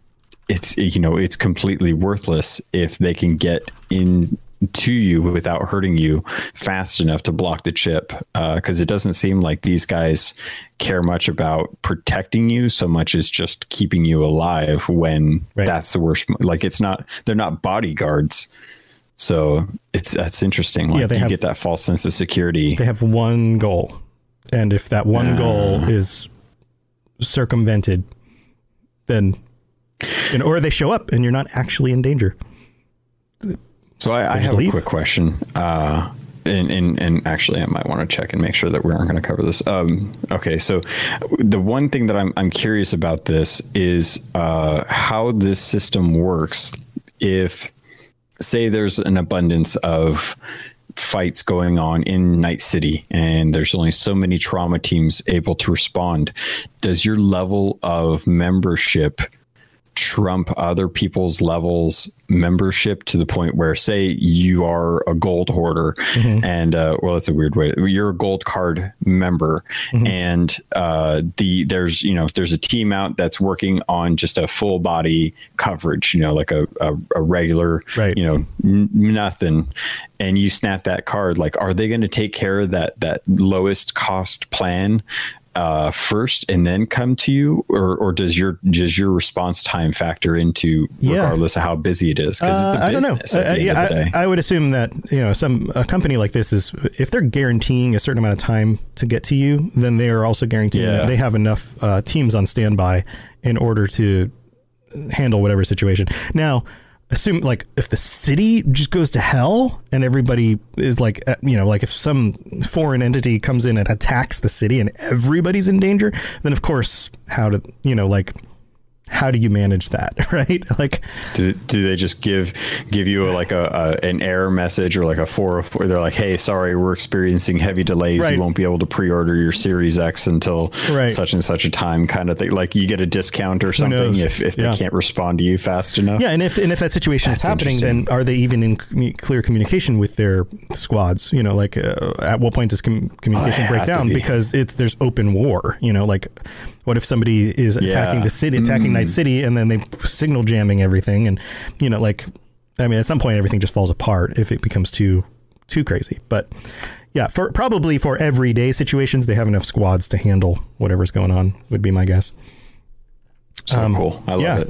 it's you know it's completely worthless if they can get in to you without hurting you fast enough to block the chip uh, because it doesn't seem like these guys care much about protecting you so much as just keeping you alive when Right. that's the worst like it's not they're not bodyguards so it's that's interesting like Yeah, they you have- get that false sense of security they have one goal, and if that one goal is circumvented, then know, or they show up and you're not actually in danger. So I, I have leave? a quick question. Uh, and, and and actually, I might want to check and make sure that we aren't going to cover this. Um, okay, so the one thing that I'm I'm curious about this is uh, how this system works. If say there's an abundance of fights going on in Night City and there's only so many trauma teams able to respond, does your level of membership trump other people's levels membership to the point where say you are a gold hoarder and uh, well that's a weird way you're a gold card member and uh, the there's you know there's a team out that's working on just a full body coverage you know like a, a, a regular Right. you know n- nothing. And you snap that card like are they going to take care of that that lowest cost plan uh, first and then come to you, or or does your does your response time factor into Yeah. regardless of how busy it is? Because it's a Uh, I don't know. Uh, yeah, of the day. I, I would assume that you know some a company like this is if they're guaranteeing a certain amount of time to get to you, then they are also guaranteeing Yeah. that they have enough uh, teams on standby in order to handle whatever situation. Now, assume like if the city just goes to hell and everybody is like uh, you know like if some foreign entity comes in and attacks the city and everybody's in danger, then of course how to you know like how do you manage that, right? Like do, do they just give give you a, like a, a an error message or like a four where they're like, hey, sorry, we're experiencing heavy delays. Right. You won't be able to pre-order your Series X until Right. such and such a time, kind of thing. Like you get a discount or something if if Yeah. they can't respond to you fast enough. Yeah, and if and if that situation is happening, then are they even in commu- clear communication with their squads? You know, like uh, at what point does com- communication Oh, break down? be. Because it's there's open war. You know, like what if somebody is attacking Yeah. Mm. the city, attacking Night City, and then they signal jamming everything, and you know, like I mean, at some point everything just falls apart if it becomes too too crazy. But yeah, for probably for everyday situations, they have enough squads to handle whatever's going on. Would be my guess. so cool. I love Um, yeah. it.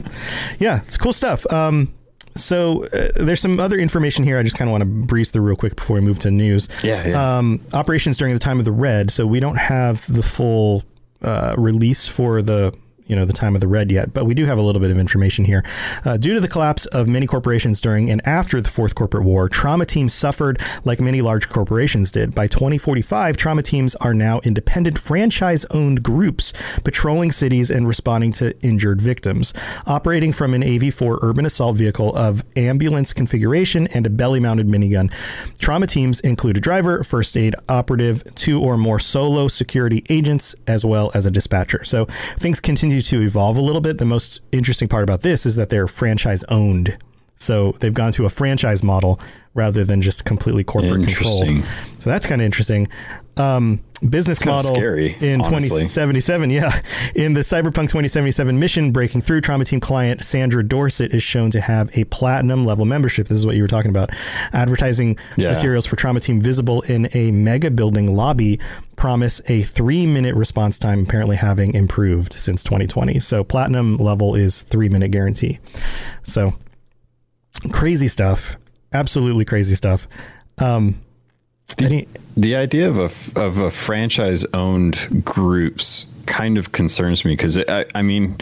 Yeah, it's cool stuff. Um, so uh, there's some other information here. I just kind of want to breeze through real quick before we move to news. Yeah, yeah. Um, operations during the time of the red. So we don't have the full uh, release for the you know the time of the red yet, but we do have a little bit of information here. Uh, due to the collapse of many corporations during and after the fourth corporate war, trauma teams suffered like many large corporations did. By 2045, trauma teams are now independent franchise-owned groups patrolling cities and responding to injured victims, operating from an AV4 urban assault vehicle of ambulance configuration and a belly-mounted minigun. Trauma teams include a driver, first aid operative, two or more solo security agents, as well as a dispatcher. So things continue to evolve a little bit. The most interesting part about this is that they're franchise owned. So they've gone to a franchise model rather than just completely corporate control. So that's kind of interesting. Um, business model scary, in honestly. 2077. Yeah, in the Cyberpunk 2077 mission breaking through, Trauma Team client Sandra Dorsett is shown to have a platinum level membership. This is what you were talking about. Advertising Yeah. materials for Trauma Team visible in a mega building lobby promise a three minute response time, apparently having improved since 2020. So platinum level is three minute guarantee. So crazy stuff. Absolutely crazy stuff. Um, any, The idea of a of a franchise owned groups kind of concerns me because I, I mean,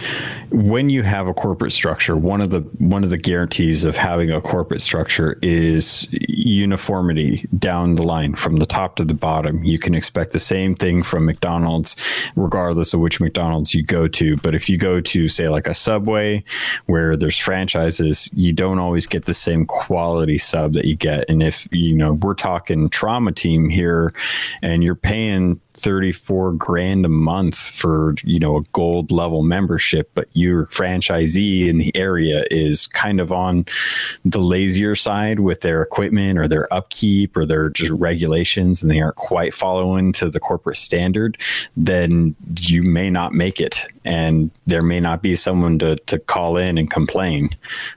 when you have a corporate structure, one of the one of the guarantees of having a corporate structure is uniformity down the line from the top to the bottom. You can expect the same thing from McDonald's, regardless of which McDonald's you go to. But if you go to say like a Subway, where there's franchises, you don't always get the same quality sub that you get. And if you know we're talking trauma team here, and you're paying 34 grand a month for you know a gold level membership but your franchisee in the area is kind of on the lazier side with their equipment or their upkeep or their just regulations and they aren't quite following to the corporate standard then you may not make it and there may not be someone to, to call in and complain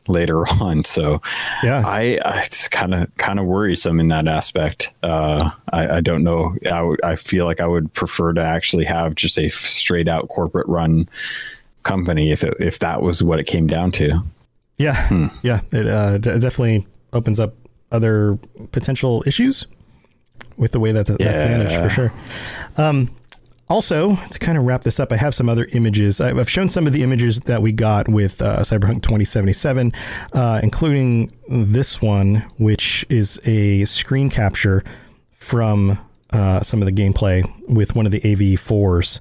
later on so Yeah. I, I it's kind of kind of worrisome in that aspect. Uh, I, I don't know. I, w- I feel like I would prefer to actually have just a straight out corporate run company if it, if that was what it came down to. Yeah, yeah, it uh, d- definitely opens up other potential issues with the way that th- that's managed for sure. Um, also, to kind of wrap this up, I have some other images. I've shown some of the images that we got with uh, Cyberpunk 2077, uh, including this one, which is a screen capture from uh, some of the gameplay with one of the AV4s,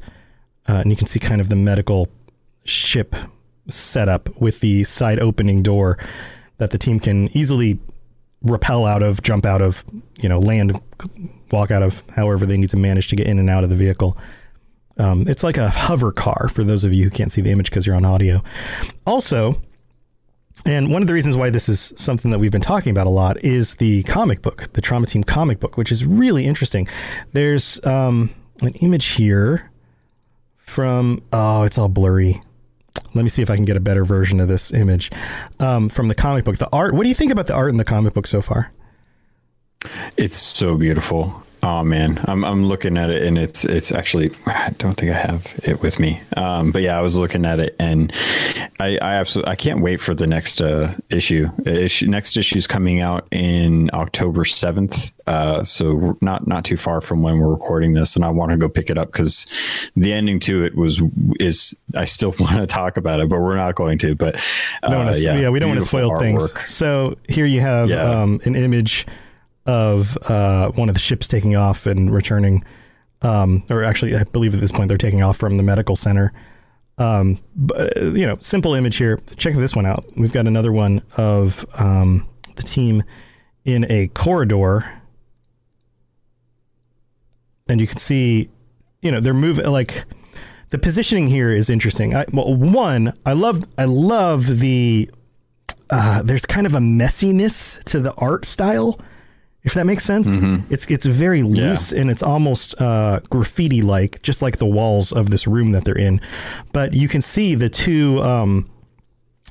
uh, and you can see kind of the medical ship setup with the side opening door that the team can easily rappel out of, jump out of, you know, land, walk out of, however they need to manage to get in and out of the vehicle. Um, it's like a hover car for those of you who can't see the image because you're on audio. Also, and one of the reasons why this is something that we've been talking about a lot is the comic book, the Trauma Team comic book, which is really interesting. There's um, an image here from, oh, it's all blurry. Let me see if I can get a better version of this image um, from the comic book. The art, what do you think about the art in the comic book so far? It's so beautiful. Oh man, I'm I'm looking at it and it's it's actually I don't think I have it with me. Um, but yeah, I was looking at it and I I absolutely I can't wait for the next uh, issue. Issue next issue is coming out in October seventh. Uh, so not not too far from when we're recording this, and I want to go pick it up because the ending to it was is I still want to talk about it, but we're not going to. But uh, wanna, yeah, yeah, we don't want to spoil things. So here you have Yeah. um, an image of uh, one of the ships taking off and returning, um, or actually, I believe at this point they're taking off from the medical center. Um, but uh, you know, simple image here. Check this one out. We've got another one of um, the team in a corridor, and you can see, you know, they're moving like the positioning here is interesting. I, well, one, I love, I love the. Uh, there's kind of a messiness to the art style, if that makes sense. It's it's very loose and it's almost uh, graffiti like, just like the walls of this room that they're in. But you can see the two. Um,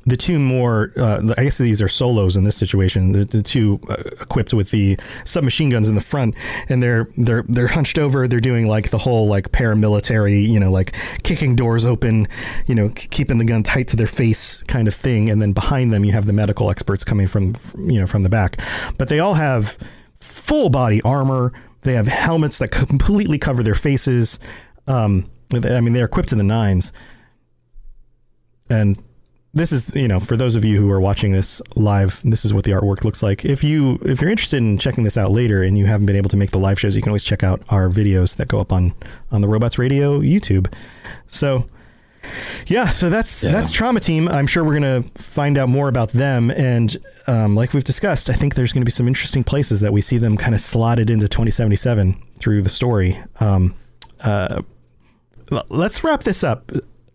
the two more, uh, I guess these are solos in this situation. The, the two uh, equipped with the submachine guns in the front, and they're they're they're hunched over. They're doing like the whole like paramilitary, you know, like kicking doors open, you know, k- keeping the gun tight to their face kind of thing. And then behind them, you have the medical experts coming from you know from the back. But they all have full body armor. They have helmets that completely cover their faces. Um, I mean, they're equipped to the nines and this is you know for those of you who are watching this live this is what the artwork looks like if you if you're interested in checking this out later and you haven't been able to make the live shows you can always check out our videos that go up on on the robots radio youtube so yeah so that's Yeah. that's trauma team i'm sure we're gonna find out more about them and um, like we've discussed i think there's gonna be some interesting places that we see them kind of slotted into 2077 through the story um, uh, let's wrap this up.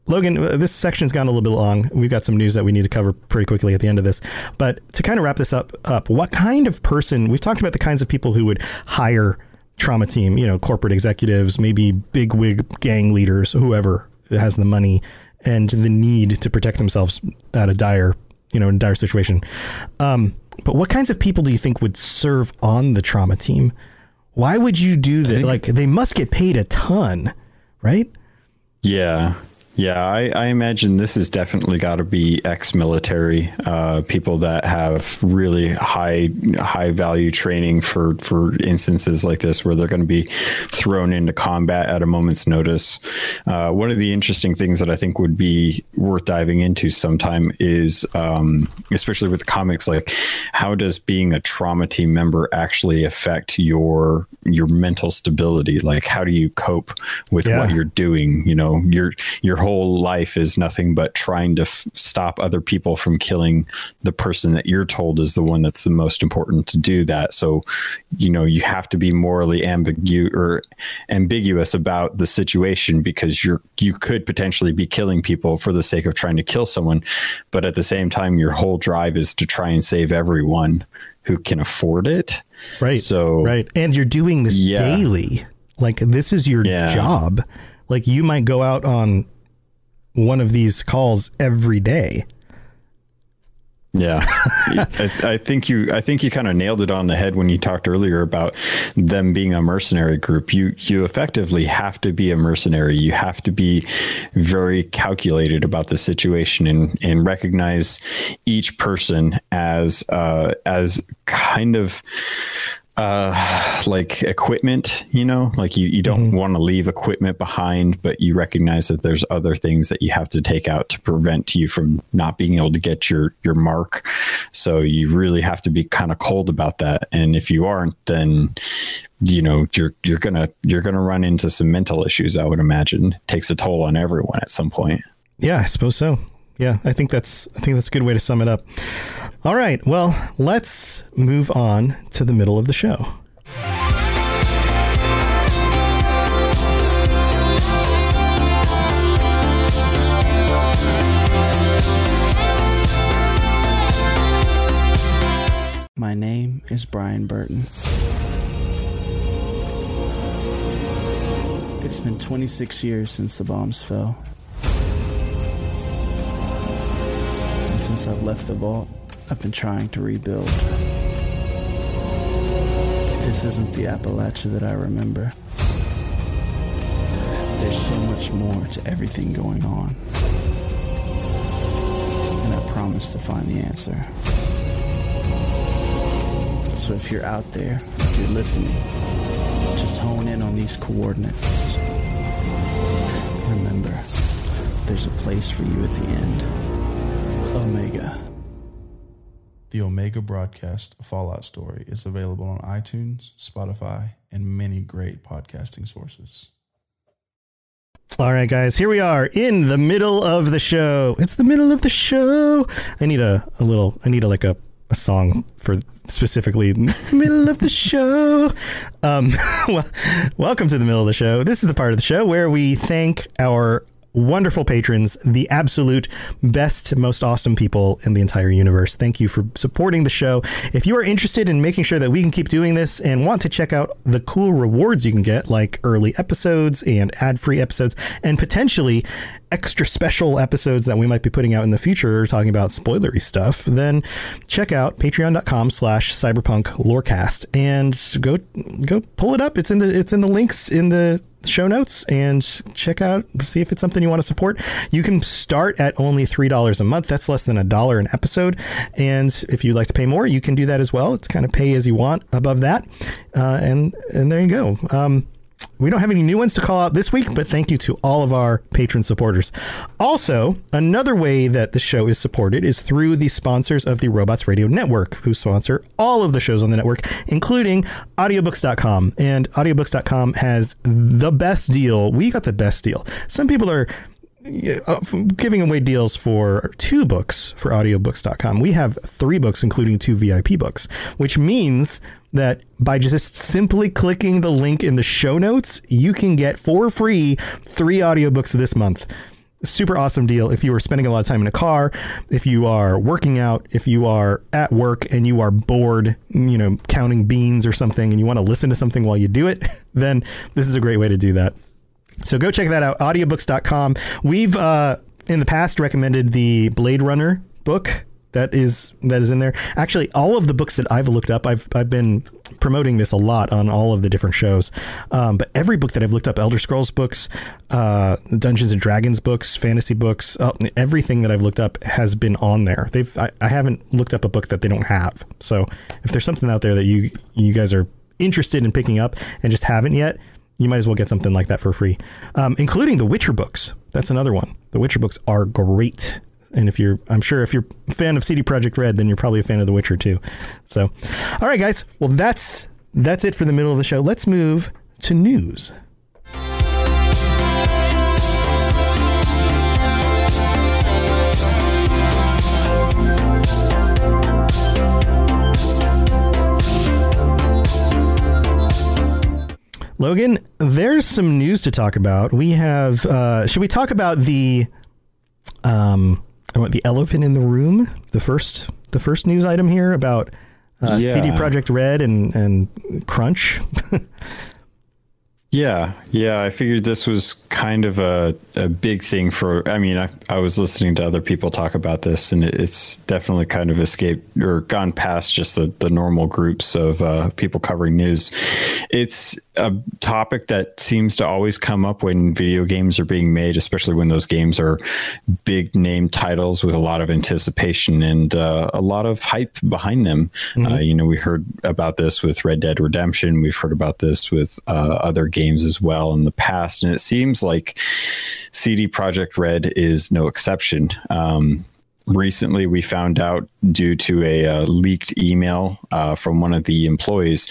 Logan, this section's gone a little bit long. We've got some news that we need to cover pretty quickly at the end of this. But to kind of wrap this up, up, what kind of person? We've talked about the kinds of people who would hire trauma team. You know, corporate executives, maybe big wig gang leaders, whoever has the money and the need to protect themselves at a dire, you know, in dire situation. Um, but what kinds of people do you think would serve on the trauma team? Why would you do that? Like, they must get paid a ton, right? Yeah. Yeah, I, I imagine this has definitely got to be ex-military uh, people that have really high high value training for for instances like this, where they're going to be thrown into combat at a moment's notice. Uh, one of the interesting things that I think would be worth diving into sometime is, um, especially with comics, like how does being a trauma team member actually affect your your mental stability? Like, how do you cope with Yeah. what you're doing? You know, your your whole life is nothing but trying to f- stop other people from killing the person that you're told is the one that's the most important to do that. So, you know, you have to be morally ambiguous or ambiguous about the situation because you're you could potentially be killing people for the sake of trying to kill someone, but at the same time, your whole drive is to try and save everyone who can afford it. Right. So- right, and you're doing this Yeah. daily. Like this is your Yeah. job. Like you might go out on one of these calls every day. Yeah, I, I think you. I think you kind of nailed it on the head when you talked earlier about them being a mercenary group. You you effectively have to be a mercenary. You have to be very calculated about the situation and and recognize each person as uh, as kind of uh like equipment you know like you, you don't want to leave equipment behind but you recognize that there's other things that you have to take out to prevent you from not being able to get your your mark. So you really have to be kind of cold about that. And if you aren't then you know you're you're gonna you're gonna run into some mental issues i would imagine. It takes a toll on everyone at some point. Yeah, I suppose so. Yeah, I think that's I think that's a good way to sum it up. All right, well, let's move on to the middle of the show. My name is Brian Burton. It's been 26 years since the bombs fell. And since I've left the vault, I've been trying to rebuild. This isn't the Appalachia that I remember. There's so much more to everything going on. And I promise to find the answer. So if you're out there, if you're listening, just hone in on these coordinates. Remember, there's a place for you at the end. Omega. The Omega Broadcast Fallout Story is available on iTunes, Spotify, and many great podcasting sources. All right, guys, here we are in the middle of the show. It's the middle of the show. I need a, a little, I need a, like a, a song for specifically middle of the show. Um, well, welcome to the middle of the show. This is the part of the show where we thank our wonderful patrons, the absolute best, most awesome people in the entire universe. Thank you for supporting the show. If you are interested in making sure that we can keep doing this and want to check out the cool rewards you can get, like early episodes and ad free episodes, and potentially extra special episodes that we might be putting out in the future talking about spoilery stuff, then check out patreon.com slash cyberpunk lorecast and go go pull it up. It's in the it's in the links in the show notes and check out see if it's something you want to support. You can start at only three dollars a month. That's less than a dollar an episode. And if you'd like to pay more you can do that as well. It's kind of pay as you want above that. Uh, and and there you go. Um, we don't have any new ones to call out this week, but thank you to all of our patron supporters. Also, another way that the show is supported is through the sponsors of the Robots Radio Network, who sponsor all of the shows on the network, including audiobooks.com. And audiobooks.com has the best deal. We got the best deal. Some people are uh, giving away deals for two books for audiobooks.com. We have three books, including two VIP books, which means that by just simply clicking the link in the show notes, you can get for free three audiobooks this month. Super awesome deal if you are spending a lot of time in a car, if you are working out, if you are at work and you are bored, you know, counting beans or something and you want to listen to something while you do it, then this is a great way to do that. So go check that out, audiobooks.com. We've uh, in the past recommended the Blade Runner book that is that is in there. Actually, all of the books that I've looked up, I've I've been promoting this a lot on all of the different shows. Um, but every book that I've looked up, Elder Scrolls books, uh, Dungeons and Dragons books, fantasy books, uh, everything that I've looked up has been on there. They've I, I haven't looked up a book that they don't have. So if there's something out there that you you guys are interested in picking up and just haven't yet, you might as well get something like that for free, um, including the Witcher books. That's another one. The Witcher books are great. And if you're, I'm sure if you're a fan of CD Projekt Red, then you're probably a fan of The Witcher too. So, all right, guys. Well, that's that's it for the middle of the show. Let's move to news. Logan, there's some news to talk about. We have. Uh, should we talk about the um, what, the elephant in the room? The first, the first news item here about uh, Yeah. CD Projekt Red and and Crunch. Yeah, yeah. I figured this was kind of a, a big thing for. I mean, I, I was listening to other people talk about this, and it, it's definitely kind of escaped or gone past just the, the normal groups of uh, people covering news. It's a topic that seems to always come up when video games are being made, especially when those games are big name titles with a lot of anticipation and uh, a lot of hype behind them. Uh, you know, we heard about this with Red Dead Redemption. We've heard about this with uh, other games as well in the past, and it seems like CD Projekt Red is no exception. Um, recently, we found out due to a uh, leaked email uh, from one of the employees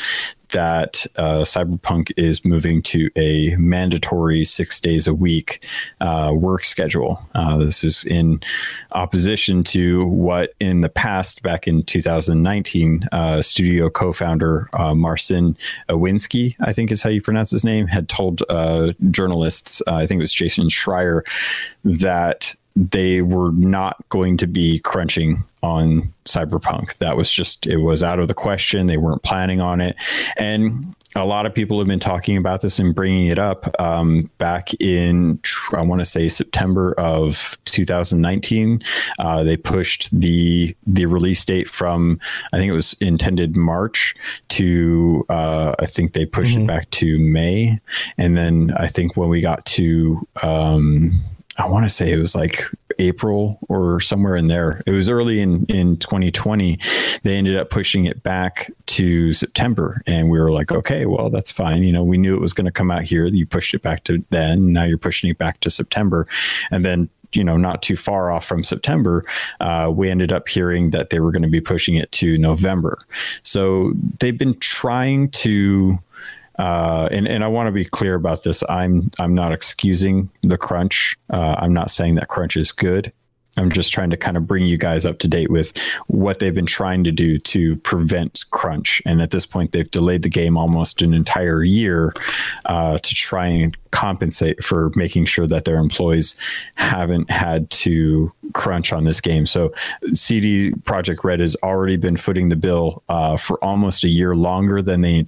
that uh, Cyberpunk is moving to a mandatory six days a week uh, work schedule. Uh, this is in opposition to what in the past, back in 2019, uh, studio co founder uh, Marcin Owinski, I think is how you pronounce his name, had told journalists, I think it was Jason Schreier, that they were not going to be crunching on cyberpunk. That was just it was out of the question. They weren't planning on it. And a lot of people have been talking about this and bringing it up um, back in i want to say september of 2019 uh, they pushed the the release date from i think it was intended march to uh, i think they pushed it back to may. And then i think when we got to um, I want to say it was like April or somewhere in there. It was early in, in 2020. They ended up pushing it back to September. And we were like, okay, well, that's fine. You know, we knew it was going to come out here. You pushed it back to then. Now you're pushing it back to September. And then you know, not too far off from September, uh, we ended up hearing that they were going to be pushing it to November. So they've been trying to uh, and and I want to be clear about this. I'm I'm not excusing the crunch. Uh, I'm not saying that crunch is good. I'm just trying to kind of bring you guys up to date with what they've been trying to do to prevent crunch. And at this point, they've delayed the game almost an entire year uh, to try and compensate for making sure that their employees haven't had to crunch on this game. So CD Projekt Red has already been footing the bill uh, for almost a year longer than they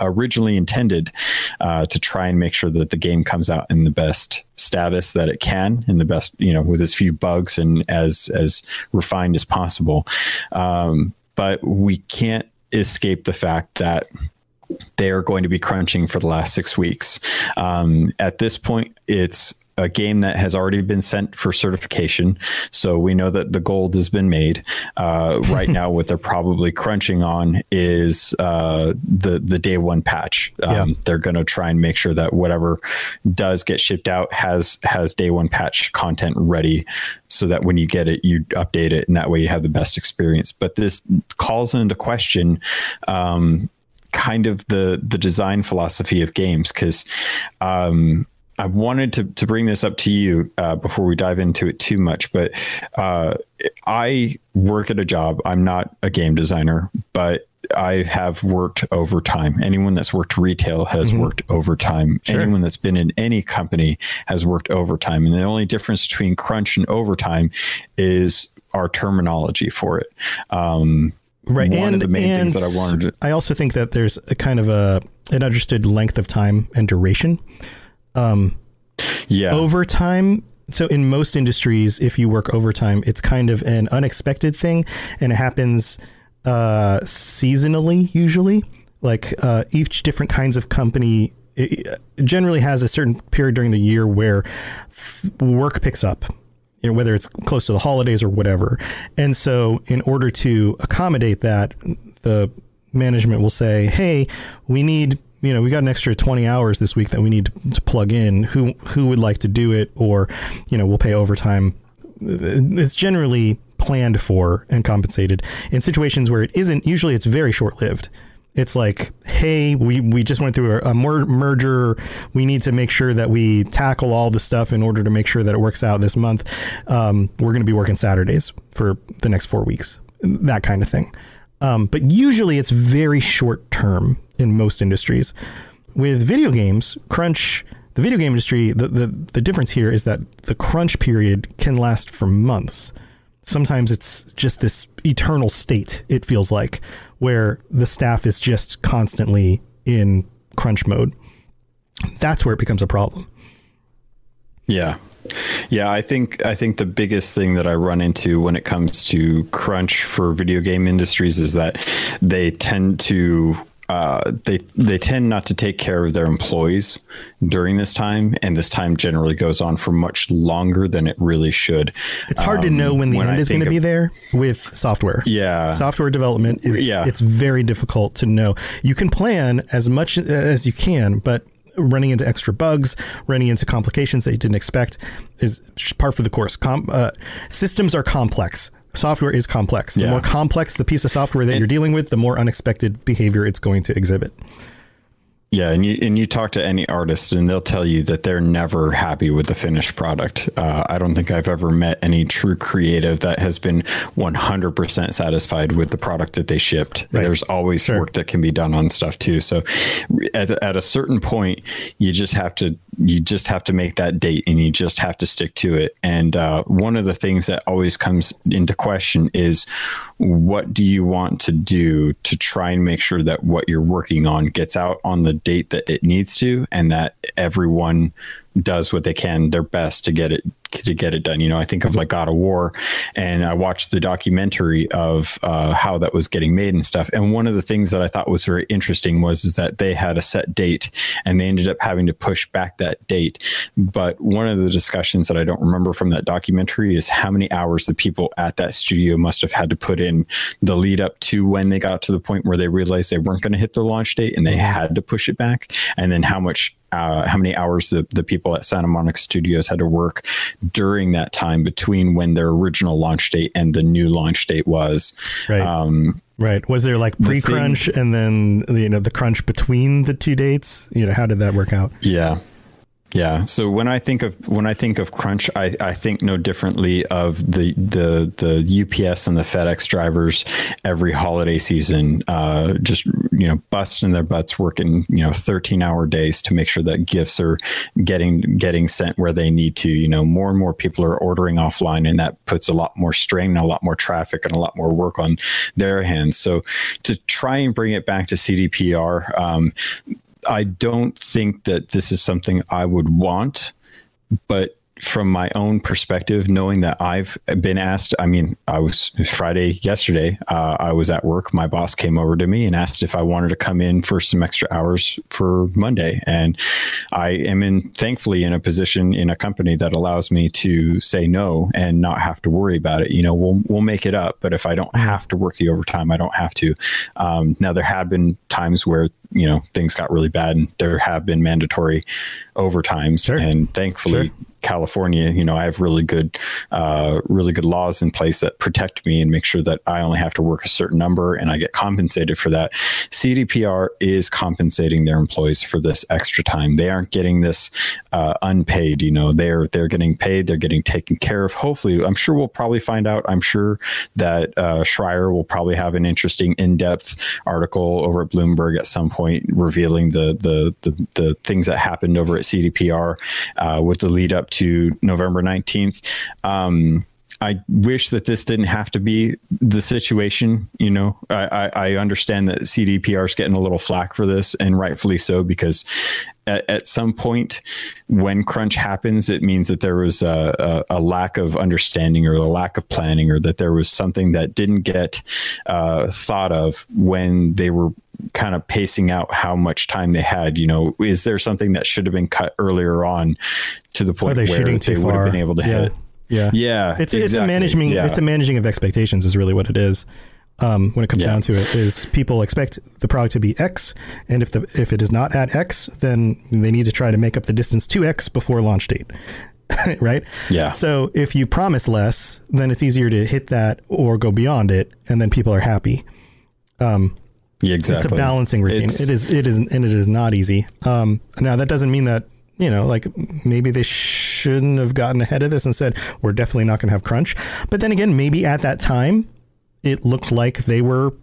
originally intended uh, to try and make sure that the game comes out in the best status that it can, in the best, you know, with as few bugs and as as refined as possible. Um, but we can't escape the fact that they are going to be crunching for the last six weeks. Um, at this point, it's a game that has already been sent for certification, so we know that the gold has been made. Uh, right now, what they're probably crunching on is uh, the the day one patch. Um, Yeah. They're going to try and make sure that whatever does get shipped out has has day one patch content ready, so that when you get it, you update it, and that way you have the best experience. But this calls into question. Um, kind of the the design philosophy of games because um, I wanted to to bring this up to you uh, before we dive into it too much, but uh, I work at a job. I'm not a game designer, but I have worked overtime. Anyone that's worked retail has worked overtime. Anyone that's been in any company has worked overtime. And the only difference between crunch and overtime is our terminology for it. Um, right one and of the main and things that I wanted to I also think that there's a kind of a an understood length of time and duration. Yeah. overtime so in most industries if you work overtime it's kind of an unexpected thing and it happens uh seasonally usually. Like uh each different kinds of company generally has a certain period during the year where f- work picks up you know, whether it's close to the holidays or whatever. And so, in order to accommodate that, the management will say, "Hey, we need." You know, we got an extra 20 hours this week that we need to, plug in. Who who would like to do it? Or, you know, we'll pay overtime. It's generally planned for and compensated. In situations where it isn't, usually it's very short lived. It's like, hey, we, we just went through a, a mer- merger. We need to make sure that we tackle all the stuff in order to make sure that it works out this month. Um, we're going to be working Saturdays for the next four weeks, that kind of thing. Um, but usually it's very short term in most industries. With video games, crunch, the video game industry, the, the, the difference here is that the crunch period can last for months sometimes it's just this eternal state it feels like where the staff is just constantly in crunch mode that's where it becomes a problem. Yeah. Yeah, I think I think the biggest thing that I run into when it comes to crunch for video game industries is that they tend to uh, they they tend not to take care of their employees during this time, and this time generally goes on for much longer than it really should. It's hard to Um, know when the end I is going to be there with software. Yeah. software development is Yeah. it's very difficult to know. You can plan as much as you can, but running into extra bugs, running into complications that you didn't expect is just par for the course. Com- uh, systems are complex. Software is complex. The Yeah. more complex the piece of software that you're dealing with, the more unexpected behavior it's going to exhibit. Yeah, and you and you talk to any artist, and they'll tell you that they're never happy with the finished product. Uh, I don't think I've ever met any true creative that has been 100% satisfied with the product that they shipped. Right. There's always Sure. work that can be done on stuff too. So, at, at a certain point, you just have to you just have to make that date, and you just have to stick to it. And uh, one of the things that always comes into question is, what do you want to do to try and make sure that what you're working on gets out on the date that it needs to, and that everyone does what they can their best to get it to get it done. You know, I think of like God of War, and I watched the documentary of uh, how that was getting made and stuff. And one of the things that I thought was very interesting was is that they had a set date, and they ended up having to push back that date. But one of the discussions that I don't remember from that documentary is how many hours the people at that studio must have had to put in the lead up to when they got to the point where they realized they weren't going to hit the launch date and they had to push it back, and then how much uh, how many hours the, the people at Santa Monica Studios had to work during that time between when their original launch date and the new launch date was. Right. Um, Right. Was there like pre crunch and then you know the crunch between the two dates? You know, how did that work out? yeah. Yeah. So when I think of when I think of crunch, I, I think no differently of the the the UPS and the FedEx drivers every holiday season, uh, just you know busting their butts working you know 13 hour days to make sure that gifts are getting getting sent where they need to. You know, more and more people are ordering offline, and that puts a lot more strain, and a lot more traffic, and a lot more work on their hands. So to try and bring it back to CDPR. Um, I don't think that this is something I would want, but from my own perspective, knowing that I've been asked, I mean, I was Friday yesterday, uh, I was at work. My boss came over to me and asked if I wanted to come in for some extra hours for Monday. And I am in, thankfully, in a position in a company that allows me to say no and not have to worry about it. You know, we'll, we'll make it up, but if I don't have to work the overtime, I don't have to. Um, now, there have been times where you know things got really bad and there have been mandatory overtimes Sure. and thankfully Sure. California, you know, I have really good, uh, really good laws in place that protect me and make sure that I only have to work a certain number and I get compensated for that. CDPR is compensating their employees for this extra time. They aren't getting this uh, unpaid. You know, they're they're getting paid. They're getting taken care of. Hopefully, I'm sure we'll probably find out. I'm sure that uh, Schreier will probably have an interesting, in-depth article over at Bloomberg at some point revealing the the the, the things that happened over at CDPR uh, with the lead up to November 19th. Um, I wish that this didn't have to be the situation. You know, I, I, I understand that CDPR is getting a little flack for this, and rightfully so, because at, at some point when crunch happens, it means that there was a, a, a lack of understanding or a lack of planning, or that there was something that didn't get uh, thought of when they were kind of pacing out how much time they had. You know, is there something that should have been cut earlier on to the point they where they too would have been able to yeah. hit? Yeah. Yeah, It's it's a managing Yeah. it's a managing of expectations is really what it is. Um, when it comes Yeah. down to it, is people expect the product to be X, and if the if it is not at X, then they need to try to make up the distance to X before launch date, right? Yeah. So if you promise less, then it's easier to hit that or go beyond it, and then people are happy. Yeah, exactly. It's a balancing routine. It's- it is it is and it is not easy. Um, now that doesn't mean that you know like maybe they shouldn't have gotten ahead of this and said we're definitely not going to have crunch. But then again, maybe at that time it looked like they were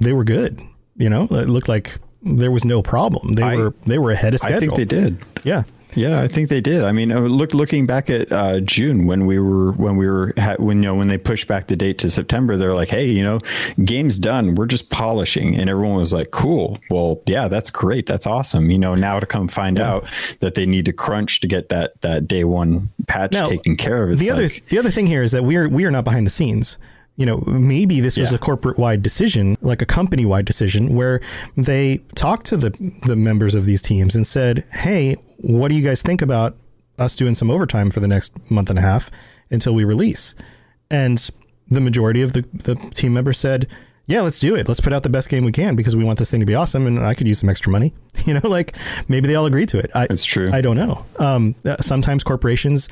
they were good. You know, it looked like there was no problem. They I- were they were ahead of schedule. I think they did. Yeah. Yeah, I think they did. I mean, uh, look, looking back at uh, June when we were when we were when you know when they pushed back the date to September, they're like, "Hey, you know, game's done. We're just polishing," and everyone was like, "Cool. Well, yeah, that's great. That's awesome." You know, now to come find out that they need to crunch to get that that day one patch Now, taken care of. The other the other thing here is that we are we are not behind the scenes. You know, maybe this was a corporate wide decision, like a company wide decision, where they talked to the the members of these teams and said, "Hey, what do you guys think about us doing some overtime for the next month and a half until we release?" And the majority of the the team members said. Yeah, let's do it. Let's put out the best game we can because we want this thing to be awesome, and I could use some extra money. You know, like maybe they all agree to it. I, It's true. I don't know. Um, uh, sometimes corporations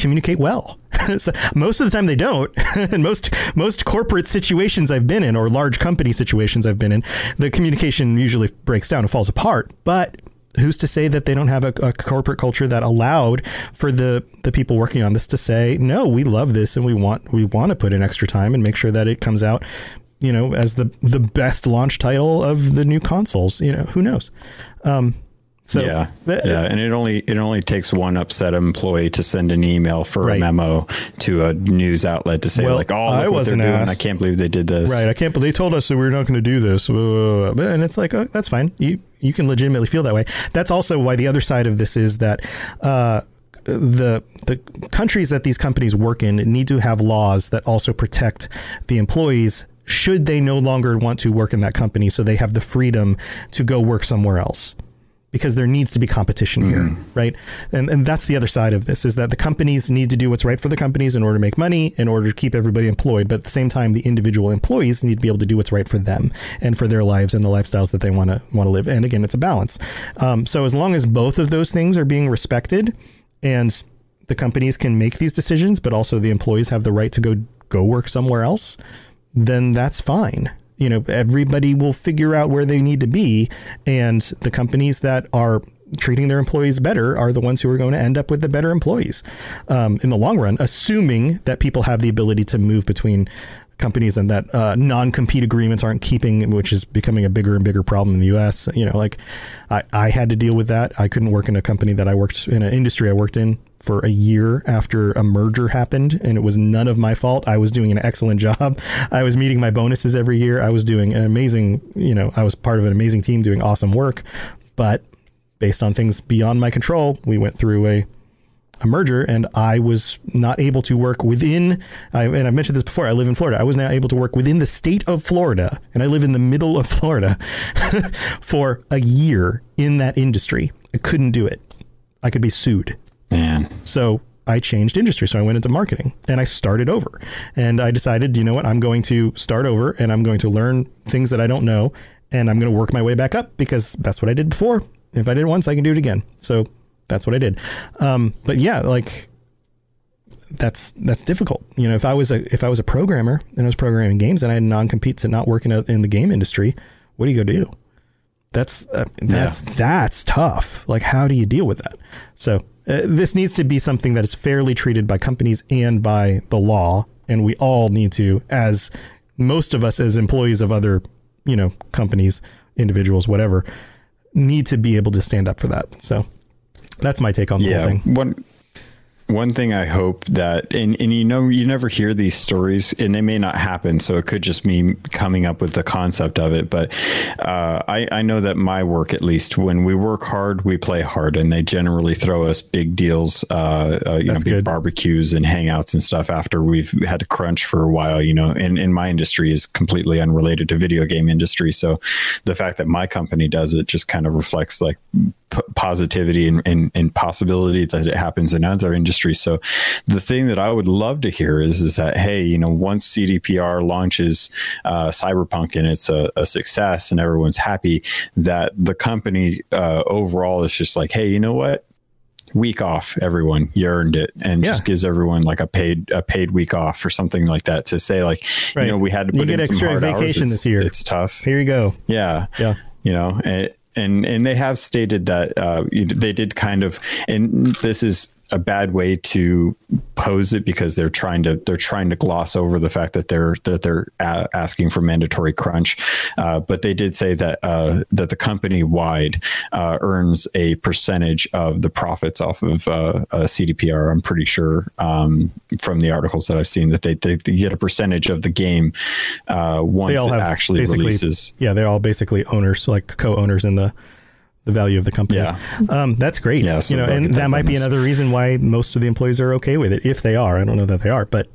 communicate well. so most of the time they don't. and most most corporate situations I've been in, or large company situations I've been in, the communication usually breaks down and falls apart. But who's to say that they don't have a, a corporate culture that allowed for the the people working on this to say, no, we love this and we want we want to put in extra time and make sure that it comes out you know, as the the best launch title of the new consoles. You know, who knows? Um, so yeah, yeah, and it only it only takes one upset employee to send an email for Right. a memo to a news outlet to say Well, like, "Oh, I wasn't doing. I can't believe they did this." Right. I can't believe they told us that we were not going to do this. And it's like, oh, that's fine. You you can legitimately feel that way. That's also why the other side of this is that uh, the the countries that these companies work in need to have laws that also protect the employees should they no longer want to work in that company so they have the freedom to go work somewhere else because there needs to be competition here, right? And and that's the other side of this is that the companies need to do what's right for the companies in order to make money, in order to keep everybody employed, but at the same time the individual employees need to be able to do what's right for them and for their lives and the lifestyles that they want to want to live. And again, it's a balance. Um, so as long as both of those things are being respected and the companies can make these decisions, but also the employees have the right to go go work somewhere else, then that's fine. You know, everybody will figure out where they need to be, and the companies that are treating their employees better are the ones who are going to end up with the better employees um, in the long run, assuming that people have the ability to move between companies and that uh, non-compete agreements aren't keeping, which is becoming a bigger and bigger problem in the U.S. You know, like I, I had to deal with that. I couldn't work in a company that I worked in an industry I worked in for a year after a merger happened, and it was none of my fault. I was doing an excellent job. I was meeting my bonuses every year. I was doing an amazing, you know, I was part of an amazing team doing awesome work, but based on things beyond my control, we went through a a merger and I was not able to work within I, and I've mentioned this before I live in Florida I was not able to work within the state of Florida and I live in the middle of Florida for a year in that industry I couldn't do it I could be sued Man, so I changed industry. So I went into marketing and I started over. And I decided, you know what? I'm going to start over and I'm going to learn things that I don't know and I'm going to work my way back up because that's what I did before. If I did it once, I can do it again. So that's what I did. Um, but yeah, like that's that's difficult. You know, if I was a if I was a programmer and I was programming games and I had non compete to not work in, the game industry, what do you go do? That's uh, that's that's tough. Like, how do you deal with that? So uh, this needs to be something that is fairly treated by companies and by the law, and we all need to, as most of us as employees of other, you know, companies, individuals, whatever, need to be able to stand up for that. So that's my take on the whole thing. One one thing I hope that and and you know you never hear these stories and they may not happen, so it could just be coming up with the concept of it. But uh, I I know that my work at least when we work hard, we play hard, and they generally throw us big deals, uh, uh, you know, big good. barbecues and hangouts and stuff after we've had to crunch for a while. You know, and in my industry is completely unrelated to video game industry, so the fact that my company does it just kind of reflects like p- positivity and, and, and possibility that it happens in other industries. So the thing that I would love to hear is, is that, Hey, you know, once CDPR launches uh, cyberpunk and it's a, a success and everyone's happy that the company uh, overall is just like, Hey, you know what? Week off, everyone. You earned it, and Yeah. just gives everyone like a paid a paid week off or something like that to say like, Right. you know, we had to You get in some extra hard hours. vacation It's- this year. It's tough. Here you go. Yeah. Yeah. You know, and and, and they have stated that uh, they did kind of, and this is a bad way to pose it because they're trying to they're trying to gloss over the fact that they're that they're a- asking for mandatory crunch. Uh, but they did say that uh, that the company wide uh, earns a percentage of the profits off of uh, uh, CDPR. I'm pretty sure um, from the articles that I've seen that they, they, they get a percentage of the game uh, once They all it actually releases. yeah, they're all basically owners, like co-owners in the the value of the company. Yeah. um, that's great. Yeah, you know, and that might be another reason why most of the employees are okay with it, if they are. I don't know that they are, but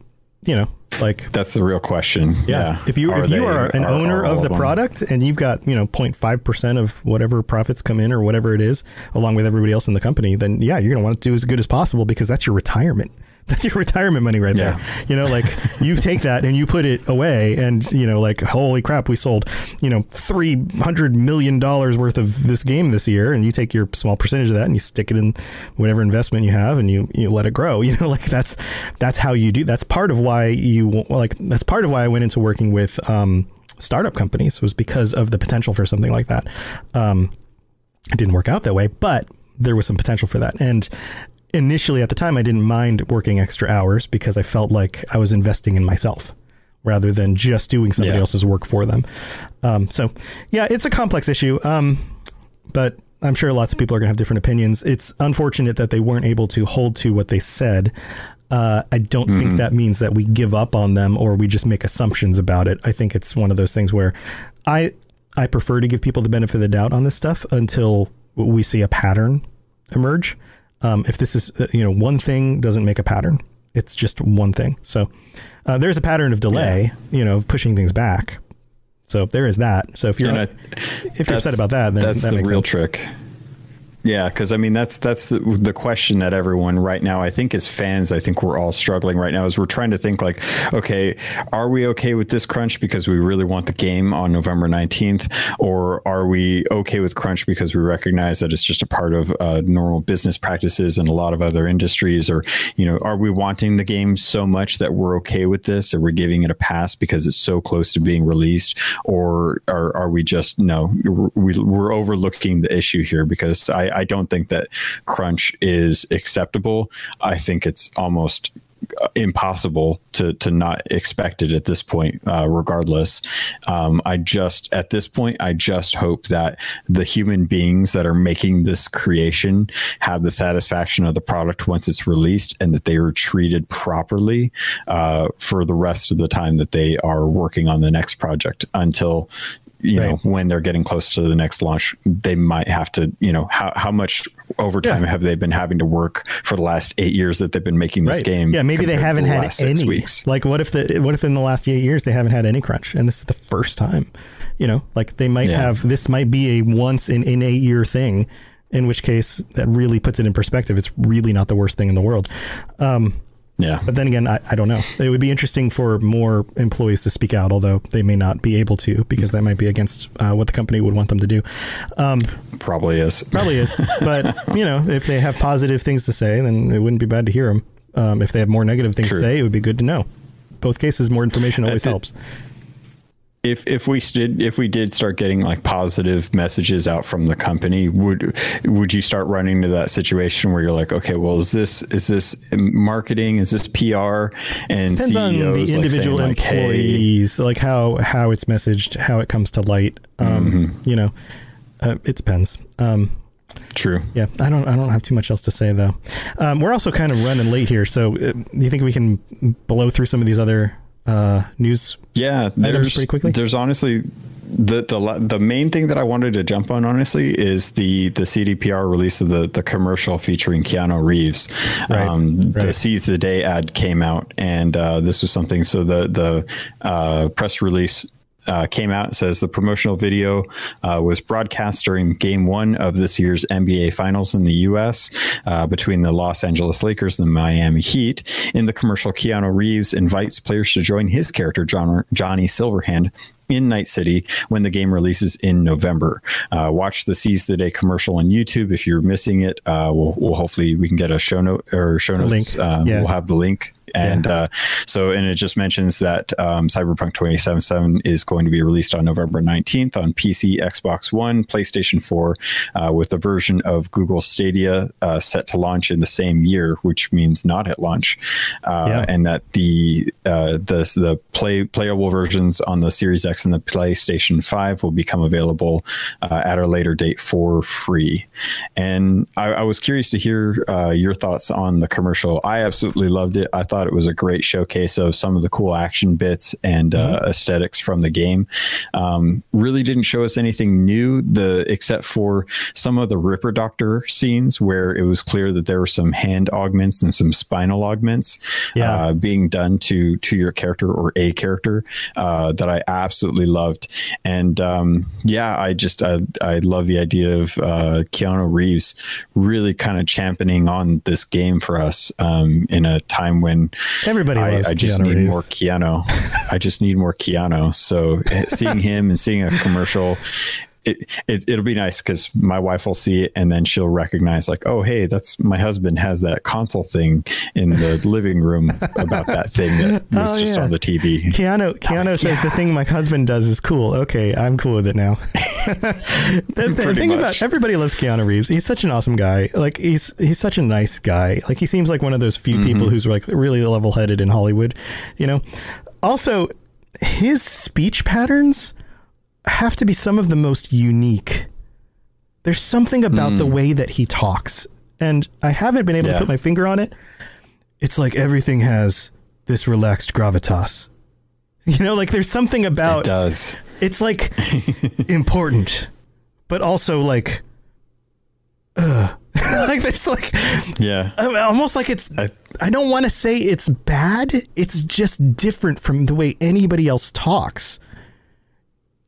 you know, like That's the real question. Yeah. If you if you they- are an owner all of the them- product and you've got you know 0.5 percent of whatever profits come in or whatever it is, along with everybody else in the company, then yeah, you're gonna want to do as good as possible because that's your retirement. That's your retirement money right Yeah. there. You know, like you take that and you put it away, and you know, like holy crap, we sold you know three hundred million dollars worth of this game this year, and you take your small percentage of that and you stick it in whatever investment you have, and you you let it grow. You know, like that's that's how you do. That's part of why you well, like that's part of why I went into working with um, startup companies was because of the potential for something like that. Um, it didn't work out that way, but there was some potential for that. And initially at the time, I didn't mind working extra hours because I felt like I was investing in myself rather than just doing somebody Yeah. else's work for them. Um, so yeah, it's a complex issue. Um, but I'm sure lots of people are going to have different opinions. It's unfortunate that they weren't able to hold to what they said. Uh, I don't think that means that we give up on them or we just make assumptions about it. I think it's one of those things where I I prefer to give people the benefit of the doubt on this stuff until we see a pattern emerge. Um, if this is uh, you know one thing doesn't make a pattern, it's just one thing. So uh, there's a pattern of delay, you know, pushing things back. So there is that. So if you're if you're upset about that, then that's that the real sense. trick. Yeah, because I mean that's that's the the question that everyone right now I think as fans I think we're all struggling right now is we're trying to think like okay are we okay with this crunch because we really want the game on November nineteenth? Or are we okay with crunch because we recognize that it's just a part of uh, normal business practices in a lot of other industries? Or you know are we wanting the game so much that we're okay with this? Or we're giving it a pass because it's so close to being released? Or are, are we just no we, we're overlooking the issue here because I, I don't think that crunch is acceptable. I think it's almost uh, impossible to to not expect it at this point uh, regardless. Um, i just at this point i just hope that the human beings that are making this creation have the satisfaction of the product once it's released and that they are treated properly uh, for the rest of the time that they are working on the next project until you know when they're getting close to the next launch they might have to you know how, how much overtime Yeah. have they been having to work for the last eight years that they've been making this game Yeah, maybe they haven't the had any. weeks Like, what if the what if in the last eight years they haven't had any crunch, and this is the first time? You know, like they might Yeah. have. This might be a once in an eight year thing. In which case, that really puts it in perspective. It's really not the worst thing in the world. Um, yeah but then again, I, I don't know. It would be interesting for more employees to speak out, although they may not be able to because that might be against uh, what the company would want them to do. Um, probably is Probably is. But, you know, if they have positive things to say, then it wouldn't be bad to hear them. Um, if they have more negative things True. to say, it would be good to know. Both cases, more information always it- helps. If if we did if we did start getting like positive messages out from the company would would you start running into that situation where you're like okay well is this is this marketing is this PR and Depends on CEOs the like, saying, individual like, hey, employees, like how, how it's messaged, how it comes to light. Um, Mm-hmm. You know, uh, it depends. Um, true Yeah, I don't. I don't have too much else to say though. Um, we're also kind of running late here, so uh, do you think we can blow through some of these other uh, news? Yeah, there's pretty quickly? There's honestly the the the main thing that I wanted to jump on honestly is the the CDPR release of the the commercial featuring Keanu Reeves. Right, Um, The right. Seize the Day ad came out, and uh, this was something. So the the uh, press release. Uh, came out and says the promotional video uh, was broadcast during game one of this year's NBA Finals in the U.S. Uh, between the Los Angeles Lakers and the Miami Heat. In the commercial, Keanu Reeves invites players to join his character, John, Johnny Silverhand, in Night City when the game releases in November. Uh, watch the Seize the Day commercial on YouTube if you're missing it. Uh, we'll, we'll hopefully we can get a show note or show notes. Uh, yeah. We'll have the link And uh, so, and it just mentions that um, Cyberpunk 2077 is going to be released on November 19th on PC, Xbox One, PlayStation 4, uh, with a version of Google Stadia uh, set to launch in the same year, which means not at launch, uh, Yeah. and that the uh, the the play playable versions on the Series X and the PlayStation 5 will become available uh, at a later date for free. And I, I was curious to hear uh, your thoughts on the commercial. I absolutely loved it. I thought it was a great showcase of some of the cool action bits and uh, aesthetics from the game. Um, really didn't show us anything new, the except for some of the Ripper Doctor scenes where it was clear that there were some hand augments and some spinal augments Yeah. uh, being done to to your character or a character uh, that I absolutely loved. And um, yeah, I just I, I love the idea of uh, Keanu Reeves really kind of championing on this game for us um, in a time when Everybody I, loves I just Keanu need Reeves. more Keanu. I just need more Keanu. So eh, seeing him and seeing a commercial. It, it, it'll be nice because my wife will see it and then she'll recognize like oh hey that's my husband has that console thing in the living room about that thing that was Oh, just yeah. on the TV Keanu Keanu says the thing my husband does is cool. Okay, I'm cool with it now. the, the Pretty thing about much. everybody loves Keanu Reeves. He's such an awesome guy. Like he's he's such a nice guy. Like he seems like one of those few Mm-hmm. people who's like really level headed in Hollywood. You know. Also, his speech patterns have to be some of the most unique. There's something about the way that he talks, and I haven't been able to Mm. Put my finger on it. It's like everything has this relaxed gravitas. You know, like there's something about it does it's like important, but also like, ugh. like there's like yeah almost like it's. I, I- don't want to say it's bad. It's just different from the way anybody else talks.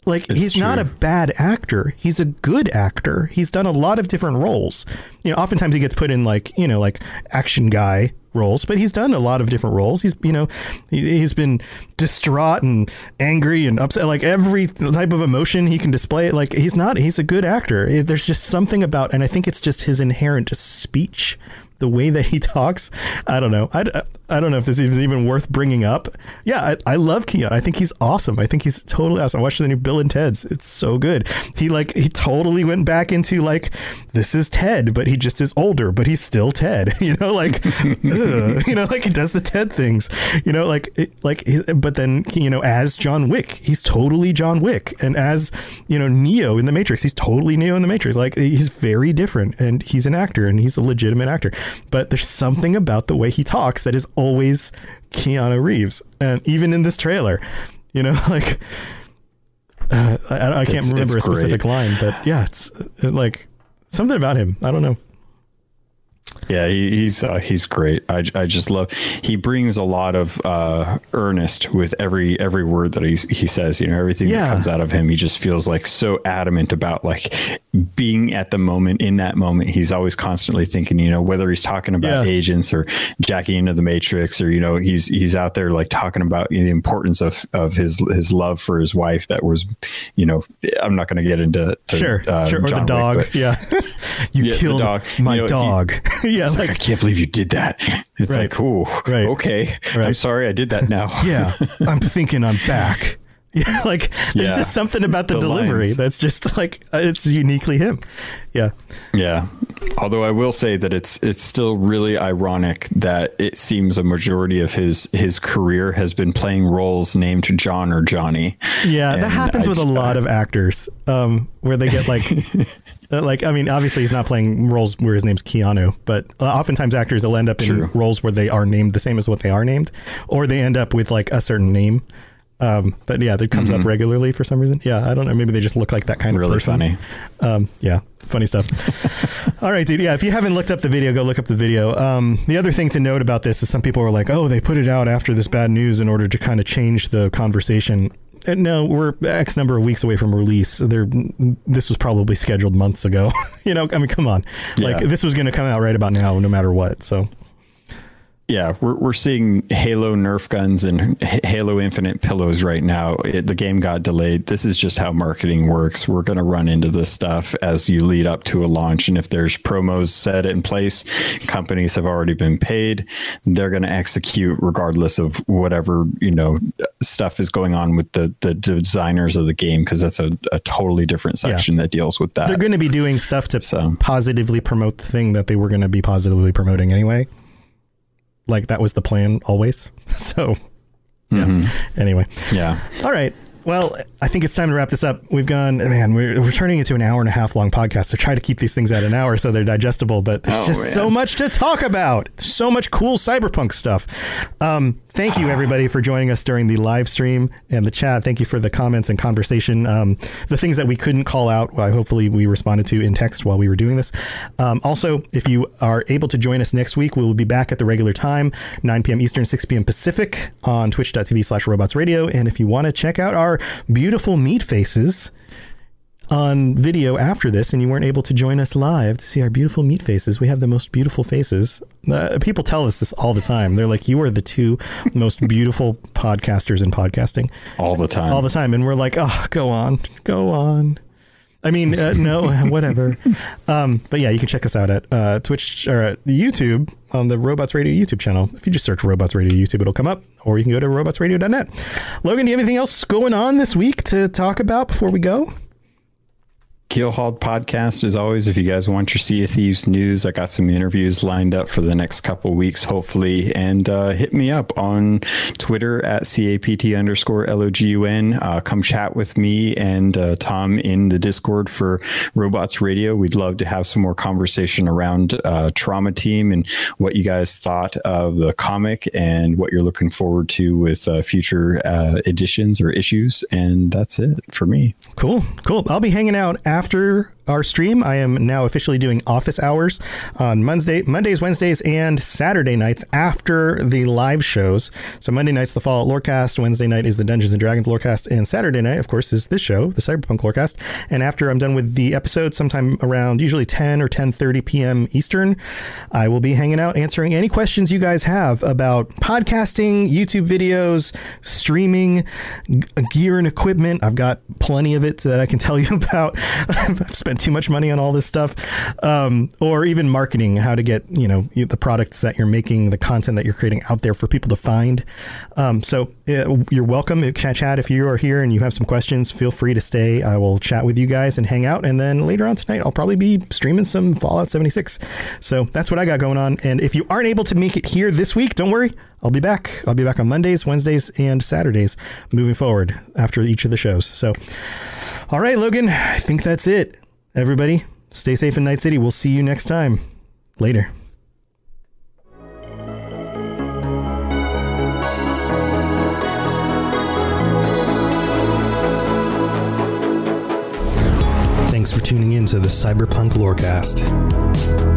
Like It's he's not a bad actor. He's a good actor. He's done a lot of different roles. You know, oftentimes he gets put in like you know like action guy roles, but he's done a lot of different roles. He's you know he, he's been distraught and angry and upset. Like every type of emotion he can display. Like he's not. He's a good actor. There's just something about, and I think it's just his inherent speech the way that he talks. I don't know. I, I don't know if this is even worth bringing up. Yeah, I, I love Keanu. I think he's awesome. I think he's totally awesome. I watched the new Bill and Ted's. It's so good. He like he totally went back into like this is Ted, but he just is older, but he's still Ted. You know, like you know, like he does the Ted things. You know, like it, like but then you know as John Wick, he's totally John Wick, and as you know Neo in the Matrix, he's totally Neo in the Matrix. Like he's very different, and he's an actor, and he's a legitimate actor. But there's something about the way he talks that is always Keanu Reeves, and even in this trailer, you know, like uh, I, I can't It's- remember it's a specific line, but yeah, it's uh, like something about him. I don't know. Yeah, he, he's uh, he's great. I, I just love. He brings a lot of uh, earnest with every every word that he he says. You know, everything Yeah. that comes out of him, he just feels like so adamant about like being at the moment in that moment. He's always constantly thinking. You know, whether he's talking about Yeah. agents or jacking into the Matrix, or you know, he's he's out there like talking about you know, the importance of of his his love for his wife. That was, you know, I'm not going to get into to, Sure, uh, sure. Or John the Wick, dog. but- yeah, you Yeah, killed dog. my You know, he- dog. yeah, like, like I can't believe you did that. It's Right. like, oh, Right. okay. I'm sorry I did that now. yeah, I'm thinking I'm back. Yeah, like there's Yeah. just something about the, The delivery lines. that's just like it's uniquely him. Yeah, yeah. Although I will say that it's it's still really ironic that it seems a majority of his his career has been playing roles named John or Johnny. yeah, that happens I with a lot of actors, um, where they get like, uh, like I mean, obviously he's not playing roles where his name's Keanu, but uh, oftentimes actors will end up in True. roles where they are named the same as what they are named, or they end up with like a certain name. Um, but yeah, that comes up regularly for some reason. Yeah, I don't know. Maybe they just look like that kind of Mm-hmm. Really person. funny. Um, yeah, funny stuff. All right, dude. Yeah, if you haven't looked up the video, go look up the video. Um, the other thing to note about this is some people are like, "Oh, they put it out after this bad news in order to kind of change the conversation." Uh, No, we're X number of weeks away from release. There, this was probably scheduled months ago. you know, I mean, come on, Yeah. like this was going to come out right about now, no matter what. So, yeah, we're we're seeing Halo Nerf guns and Halo Infinite pillows right now. It, the game got delayed. This is just how marketing works. We're going to run into this stuff as you lead up to a launch, and if there's promos set in place, companies have already been paid. They're going to execute regardless of whatever you know stuff is going on with the the designers of the game because that's a, a totally different section that deals with that. They're going to be doing stuff to So- positively promote the thing that they were going to be positively promoting anyway. Like that was the plan always. So, yeah. Mm-hmm. Anyway, yeah. all right. Well, I think it's time to wrap this up. We've gone, man, we're, we're turning into an hour and a half long podcast. So try to keep these things at an hour so they're digestible. But there's Oh, just man. so much to talk about. So much cool cyberpunk stuff. Um, thank you, everybody, for joining us during the live stream and the chat. Thank you for the comments and conversation. Um, the things that we couldn't call out, well, hopefully we responded to in text while we were doing this. Um, also, if you are able to join us next week, we will be back at the regular time, 9 p.m. Eastern, 6 p.m. Pacific on twitch.tv slash robots radio. And if you want to check out our beautiful meat faces, on video after this and you weren't able to join us live to see our beautiful meat faces, we have the most beautiful faces. Uh, people tell us this all the time. They're like, you are the two most beautiful podcasters in podcasting All the time. all the time. And we're like, oh, go on, go on. I mean, uh, no, whatever. Um, but yeah, you can check us out at uh, Twitch or at YouTube on the Robots Radio YouTube channel. If you just search Robots Radio YouTube, it'll come up, or you can go to robotsradio.net. Logan, do you have anything else going on this week to talk about before we go? Keelhauled podcast as always. If you guys want your Sea of Thieves news, I got some interviews lined up for the next couple weeks, hopefully. And uh, hit me up on Twitter at CAPT underscore LOGUN. Uh, come chat with me and uh, Tom in the Discord for Robots Radio. We'd love to have some more conversation around uh, Trauma Team and what you guys thought of the comic and what you're looking forward to with uh, future uh, editions or issues. And that's it for me. Cool, cool. I'll be hanging out after our stream. I am now officially doing office hours on Monday, Mondays, Wednesdays, and Saturday nights after the live shows. So Monday night's the Fallout Lorecast, Wednesday night is the Dungeons and Dragons Lorecast, and Saturday night, of course, is this show, the Cyberpunk Lorecast. And after I'm done with the episode, sometime around usually 10 or 10:30 p.m. Eastern, I will be hanging out answering any questions you guys have about podcasting, YouTube videos, streaming, g- gear and equipment. I've got plenty of it that I can tell you about. I've spent too much money on all this stuff, um, or even marketing, how to get you know the products that you're making, the content that you're creating out there for people to find. Um, so uh, you're welcome. Chat chat if you are here and you have some questions. Feel free to stay. I will chat with you guys and hang out. And then later on tonight, I'll probably be streaming some Fallout 76. So that's what I got going on. And if you aren't able to make it here this week, don't worry. I'll be back. I'll be back on Mondays, Wednesdays, and Saturdays moving forward after each of the shows. So, all right, Logan, I think that's it. Everybody, stay safe in Night City. We'll see you next time. Later. Thanks for tuning in to the Cyberpunk Lorecast.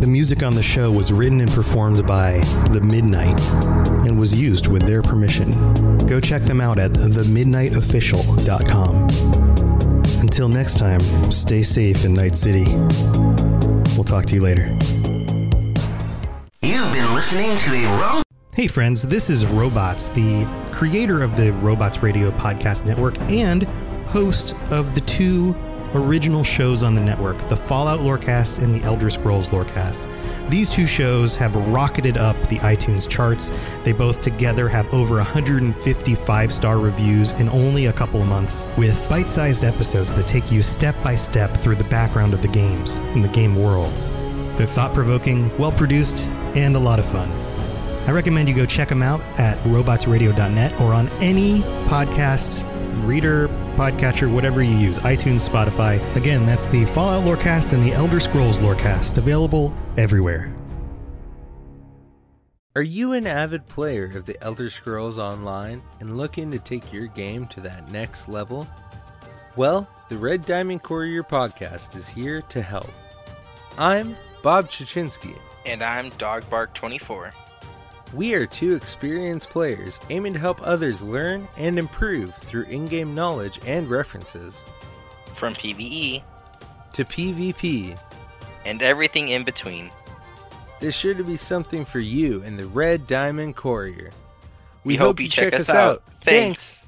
The music on the show was written and performed by The Midnight and was used with their permission. Go check them out at themidnightofficial.com. Until next time, stay safe in Night City. We'll talk to you later. You've been listening to a Ro- Hey, friends, this is Robots, the creator of the Robots Radio Podcast Network and host of the two original shows on the network the Fallout Lorecast and the Elder Scrolls Lorecast. These two shows have rocketed up the iTunes charts. They both together have over 155 star reviews in only a couple of months, with bite sized episodes that take you step by step through the background of the games and the game worlds. They're thought provoking, well produced, and a lot of fun. I recommend you go check them out at robotsradio.net or on any podcast reader, podcatcher, whatever you use, iTunes, Spotify. Again, that's the Fallout Lorecast and the Elder Scrolls Lorecast, available everywhere. Are you an avid player of the Elder Scrolls Online and looking to take your game to that next level? Well, the Red Diamond Courier podcast is here to help. I'm Bob Chachinsky. And I'm Dogbark24. We are two experienced players aiming to help others learn and improve through in game knowledge and references. From PvE to PvP and everything in between. There's sure to be something for you in the Red Diamond Courier. We, we hope, hope, you check, check us out. out. Thanks.